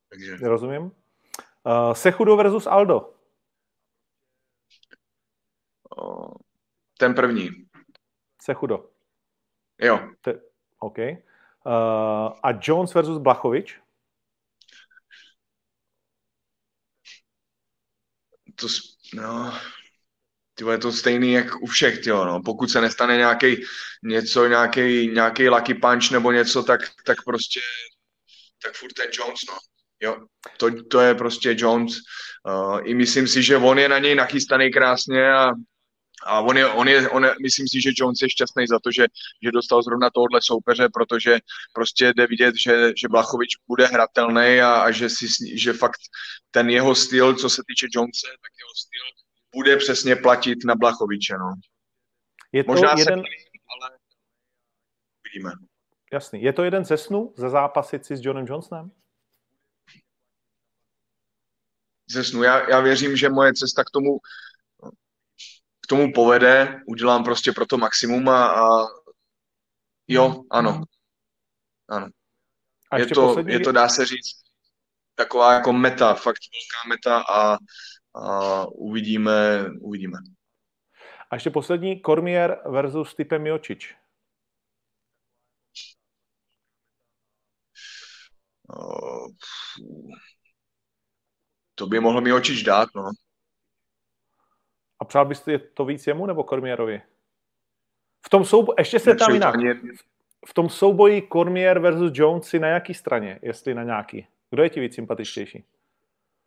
takže... Rozumím. Uh, Sechudo versus Aldo. Uh, ten první. Sechudo. Jo. Te, OK. Uh, a Jones versus Blachovič? To, no, tyhle, je to stejný jak u všech, tyjo, no. Pokud se nestane nějaký něco, nějaký, nějaký lucky punch nebo něco, tak, tak prostě tak furt ten Jones, no. Jo, to, to je prostě Jones. Uh, I myslím si, že on je na něj nachystaný krásně a, a on je, on je, on je, myslím si, že Jones je šťastný za to, že, že dostal zrovna tohohle soupeře, protože prostě jde vidět, že, že Blachovič bude hratelný a, a že, si, že fakt ten jeho styl, co se týče Jonese, tak jeho styl bude přesně platit na Blachoviče. No. Je to Možná jeden... se ale uvidíme. Jasný. Je to jeden ze snů ze zápasit si s Johnem Johnsonem? Ze snu. Já, já věřím, že moje cesta k tomu, k tomu povede. Udělám prostě pro to maximum a, a jo, ano. Ano. A je to, poslední... je to, dá se říct, taková jako meta, fakt velká meta a, a uvidíme, uvidíme. A ještě poslední, Cormier versus Stipe Miocic. Uh, to by mohl Miocic dát, no. A přál byste to víc jemu nebo Cormierovi? V tom souboji, ještě se tam jinak. V tom souboji Cormier versus Jones si na jaký straně, jestli na nějaký? Kdo je ti víc sympatičtější?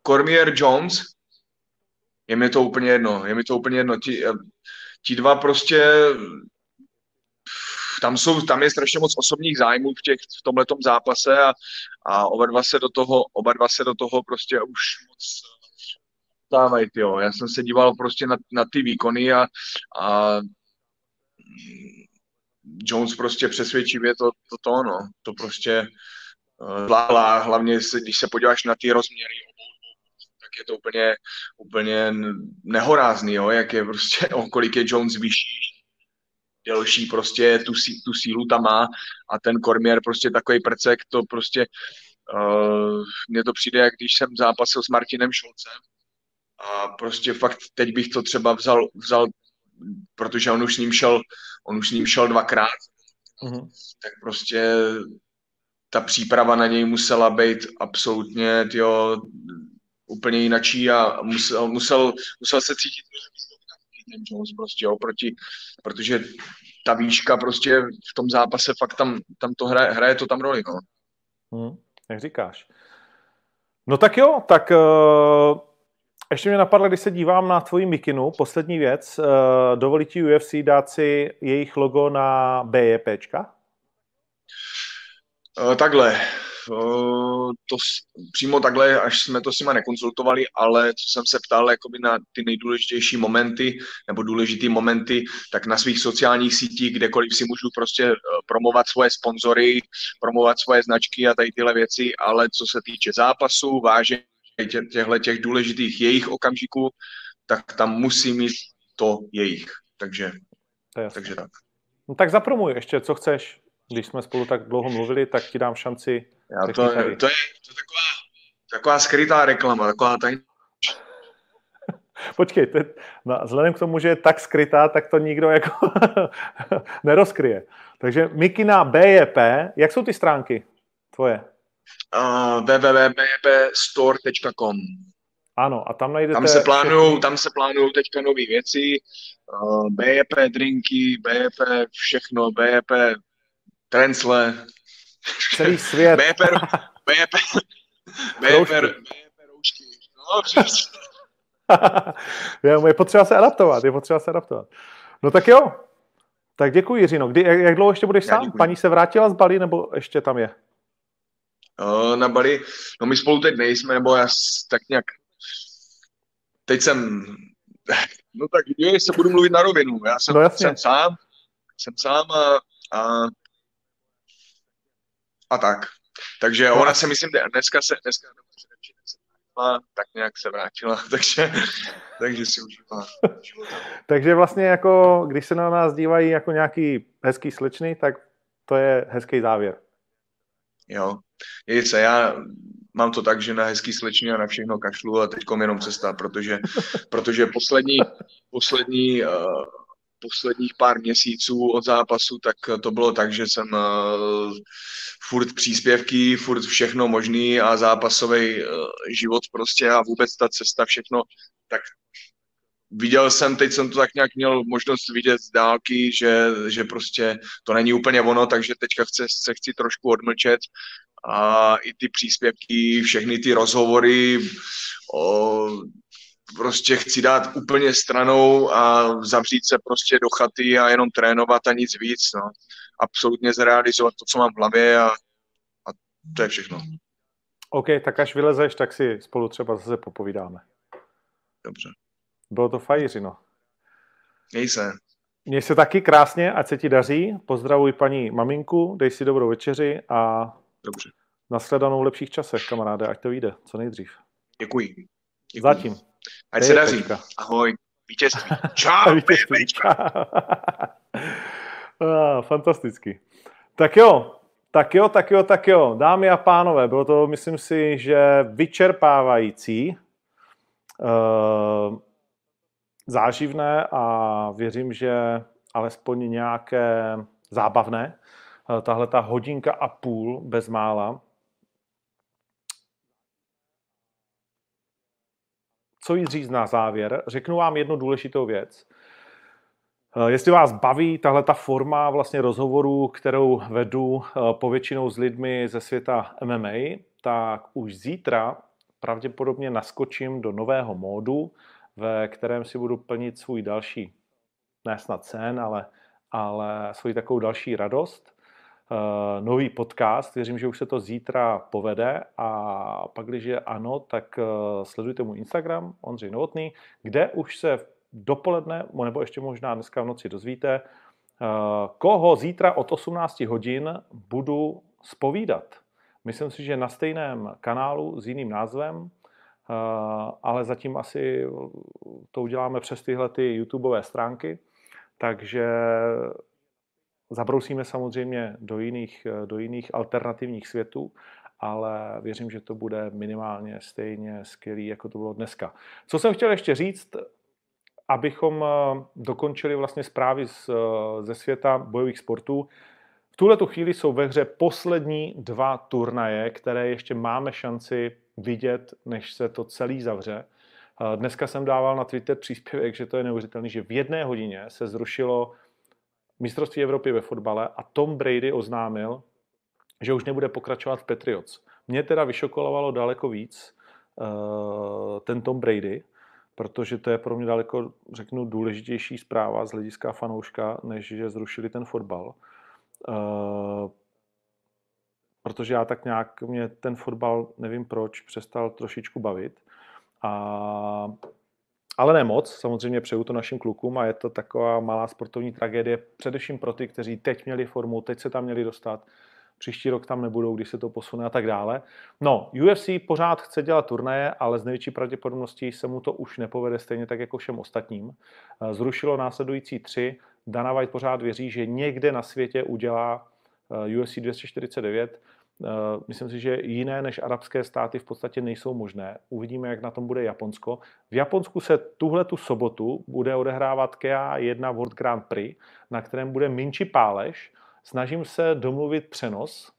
Cormier Jones, je mi to úplně jedno, je mi to úplně jedno. Ti, ti dva prostě tam, jsou, tam je strašně moc osobních zájmů v, těch, v tomhletom zápase a, a oba, dva se do toho, oba dva se do toho prostě už moc dávají. Já jsem se díval prostě na, na ty výkony a, a Jones prostě přesvědčivě to, to, to, no. To prostě hla, hlavně se, když se podíváš na ty rozměry je to úplně, úplně nehorázný, jo, jak je prostě, o kolik je Jones vyšší, delší, prostě tu, tu sílu tam má a ten Cormier prostě takový prcek, to prostě uh, mně to přijde, jak když jsem zápasil s Martinem Šulcem a prostě fakt teď bych to třeba vzal, vzal protože on už s ním šel, on už s ním šel dvakrát, mm-hmm. tak prostě ta příprava na něj musela být absolutně tyjo, úplně jinačí a musel, musel, musel se cítit ten Jones prostě, jo, proti, protože ta výška prostě v tom zápase fakt tam, tam to hraje, hraje to tam roli, no. Hmm, jak říkáš. No tak jo, tak uh, ještě mě napadlo, když se dívám na tvoji mikinu, poslední věc, uh, dovolí ti UFC dát si jejich logo na BJPčka? Uh, takhle, to přímo takhle, až jsme to s nima nekonzultovali, ale co jsem se ptal jakoby na ty nejdůležitější momenty nebo důležité momenty, tak na svých sociálních sítích, kdekoliv si můžu prostě eh, promovat svoje sponzory, promovat svoje značky a tady tyhle věci, ale co se týče zápasu, vážení těchto těch důležitých jejich okamžiků, tak tam musí mít to jejich. Takže, takže tak. No tak zapromuj ještě, co chceš. Když jsme spolu tak dlouho mluvili, tak ti dám šanci já to, to, je, to, je, taková, taková skrytá reklama, taková tajná. Počkej, to je, no, vzhledem k tomu, že je tak skrytá, tak to nikdo jako nerozkryje. Takže Mikina BJP, jak jsou ty stránky tvoje? Uh, www.bjpstore.com Ano, a tam najdete... Tam se plánují, tam se plánují teďka nové věci, uh, BJP drinky, BJP všechno, BJP trencle, Celý svět. Béper, béper, béper, béper roušky. No, je potřeba se adaptovat, je potřeba se adaptovat. No tak jo, tak děkuji Jiřino. Kdy, jak, jak dlouho ještě budeš sám? Děkuji. Paní se vrátila z Bali nebo ještě tam je? Uh, na Bali, no my spolu teď nejsme, nebo já tak nějak, teď jsem, no tak je, se budu mluvit na rovinu, já jsem, no jsem sám, jsem sám a, a a tak. Takže no. ona se myslím, dneska se, dneska tak nějak se vrátila, takže, takže si užívá. takže vlastně jako, když se na nás dívají jako nějaký hezký slečny, tak to je hezký závěr. Jo, je se, já mám to tak, že na hezký slečny a na všechno kašlu a teď jenom cesta, protože, protože poslední, poslední uh, posledních pár měsíců od zápasu, tak to bylo tak, že jsem uh, furt příspěvky, furt všechno možný a zápasový uh, život prostě a vůbec ta cesta, všechno, tak viděl jsem, teď jsem to tak nějak měl možnost vidět z dálky, že, že prostě to není úplně ono, takže teďka chce, se chci trošku odmlčet. A i ty příspěvky, všechny ty rozhovory, o, prostě chci dát úplně stranou a zavřít se prostě do chaty a jenom trénovat a nic víc, no. Absolutně zrealizovat to, co mám v hlavě a, a to je všechno. OK, tak až vylezeš, tak si spolu třeba zase popovídáme. Dobře. Bylo to fajn, no. Měj se. Měj se taky krásně, ať se ti daří. Pozdravuj paní maminku, dej si dobrou večeři a Dobře. nashledanou v lepších časech, kamaráde, ať to vyjde, co nejdřív. Děkuji. Děkuji. Zatím. Ať se daří. Ahoj. Vítězství. Čau. Vítězství. Ah, Fantasticky. Tak jo, tak jo, tak jo, tak jo. Dámy a pánové, bylo to, myslím si, že vyčerpávající, eh, záživné a věřím, že alespoň nějaké zábavné. Eh, Tahle ta hodinka a půl bezmála. Co jí říct na závěr? Řeknu vám jednu důležitou věc. Eh, Jestli vás baví tahle ta forma vlastně rozhovorů, kterou vedu eh, povětšinou s lidmi ze světa MMA, tak už zítra pravděpodobně naskočím do nového módu, ve kterém si budu plnit svůj další, ne snad sen, ale, ale svoji takovou další radost. Eh, Nový podcast, věřím, že už se to zítra povede. A pak, když je ano, tak eh, sledujte můj Instagram, Ondřej Novotný, kde už se dopoledne, nebo ještě možná dneska v noci dozvíte, eh, koho zítra od 18 hodin budu spovídat. Myslím si, že na stejném kanálu s jiným názvem, ale zatím asi to uděláme přes tyhle ty YouTubeové stránky, takže zabrousíme samozřejmě do jiných, do jiných alternativních světů, ale věřím, že to bude minimálně stejně skvělý, jako to bylo dneska. Co jsem chtěl ještě říct, abychom eh, dokončili vlastně zprávy z, eh, ze světa bojových sportů. V tuhle tu chvíli jsou ve hře poslední dva turnaje, které ještě máme šanci vidět, než se to celý zavře. Eh, Dneska jsem dával na Twitter příspěvek, že to je neuvěřitelné, že v jedné hodině se zrušilo mistrovství Evropy ve fotbale a Tom Brady oznámil, že už nebude pokračovat v Patriots. Mě teda vyšokolovalo daleko víc uh, ten Tom Brady, protože to je pro mě daleko, řeknu, důležitější zpráva z hlediska fanouška, než že zrušili ten fotbal. Uh, protože já tak nějak, mě ten fotbal, nevím proč, přestal trošičku bavit. A ale ne moc, samozřejmě přeju to našim klukům a je to taková malá sportovní tragédie, především pro ty, kteří teď měli formu, teď se tam měli dostat, příští rok tam nebudou, když se to posune a tak dále. No, UFC pořád chce dělat turnaje, ale z největší pravděpodobností se mu to už nepovede stejně tak jako všem ostatním. Zrušilo následující tři. Dana White pořád věří, že někde na světě udělá UFC 249. Myslím si, že jiné než arabské státy v podstatě nejsou možné. Uvidíme, jak na tom bude Japonsko. V Japonsku se tuhle tu sobotu bude odehrávat KEA 1 World Grand Prix, na kterém bude Minči Páleš. Snažím se domluvit přenos.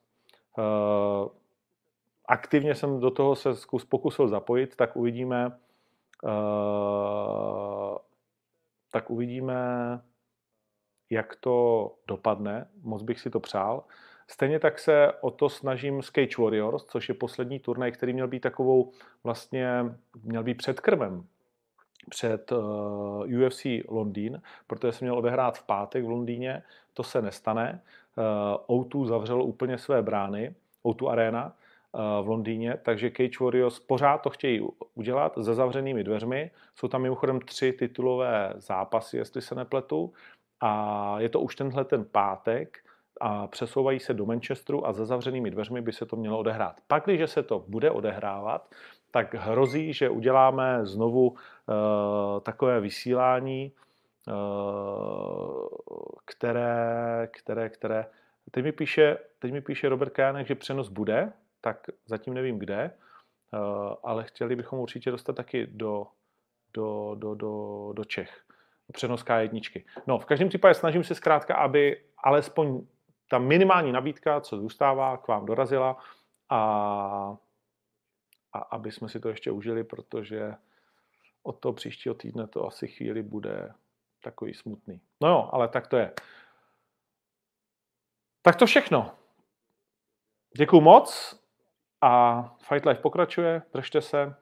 Aktivně jsem do toho se zkus, pokusil zapojit, tak uvidíme, tak uvidíme, jak to dopadne. Moc bych si to přál. Stejně tak se o to snažím s Cage Warriors, což je poslední turnaj, který měl být takovou vlastně, měl být předkrmem před uh, UFC Londýn, protože se měl odehrát v pátek v Londýně, to se nestane. Uh, O2 zavřelo úplně své brány, O2 Arena uh, v Londýně, takže Cage Warriors pořád to chtějí udělat za zavřenými dveřmi. Jsou tam mimochodem tři titulové zápasy, jestli se nepletu, a je to už tenhle ten pátek a přesouvají se do Manchesteru a za zavřenými dveřmi by se to mělo odehrát. Pak, když se to bude odehrávat, tak hrozí, že uděláme znovu uh, takové vysílání, uh, které, které, které, teď mi píše, teď mi píše Robert Kajanek, že přenos bude, tak zatím nevím kde, uh, ale chtěli bychom určitě dostat taky do, do, do, do, do Čech. Přenos K1. No, v každém případě snažím se zkrátka, aby alespoň ta minimální nabídka, co zůstává, k vám dorazila a, a aby jsme si to ještě užili, protože od toho příštího týdne to asi chvíli bude takový smutný. No jo, ale tak to je. Tak to všechno. Děkuju moc a Fight Life pokračuje, držte se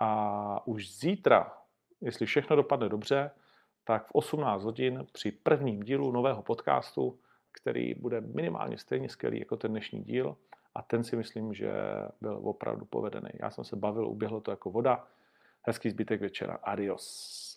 a už zítra, jestli všechno dopadne dobře, tak v 18 hodin při prvním dílu nového podcastu který bude minimálně stejně skvělý jako ten dnešní díl a ten si myslím, že byl opravdu povedený. Já jsem se bavil, uběhlo to jako voda. Hezký zbytek večera. Adios.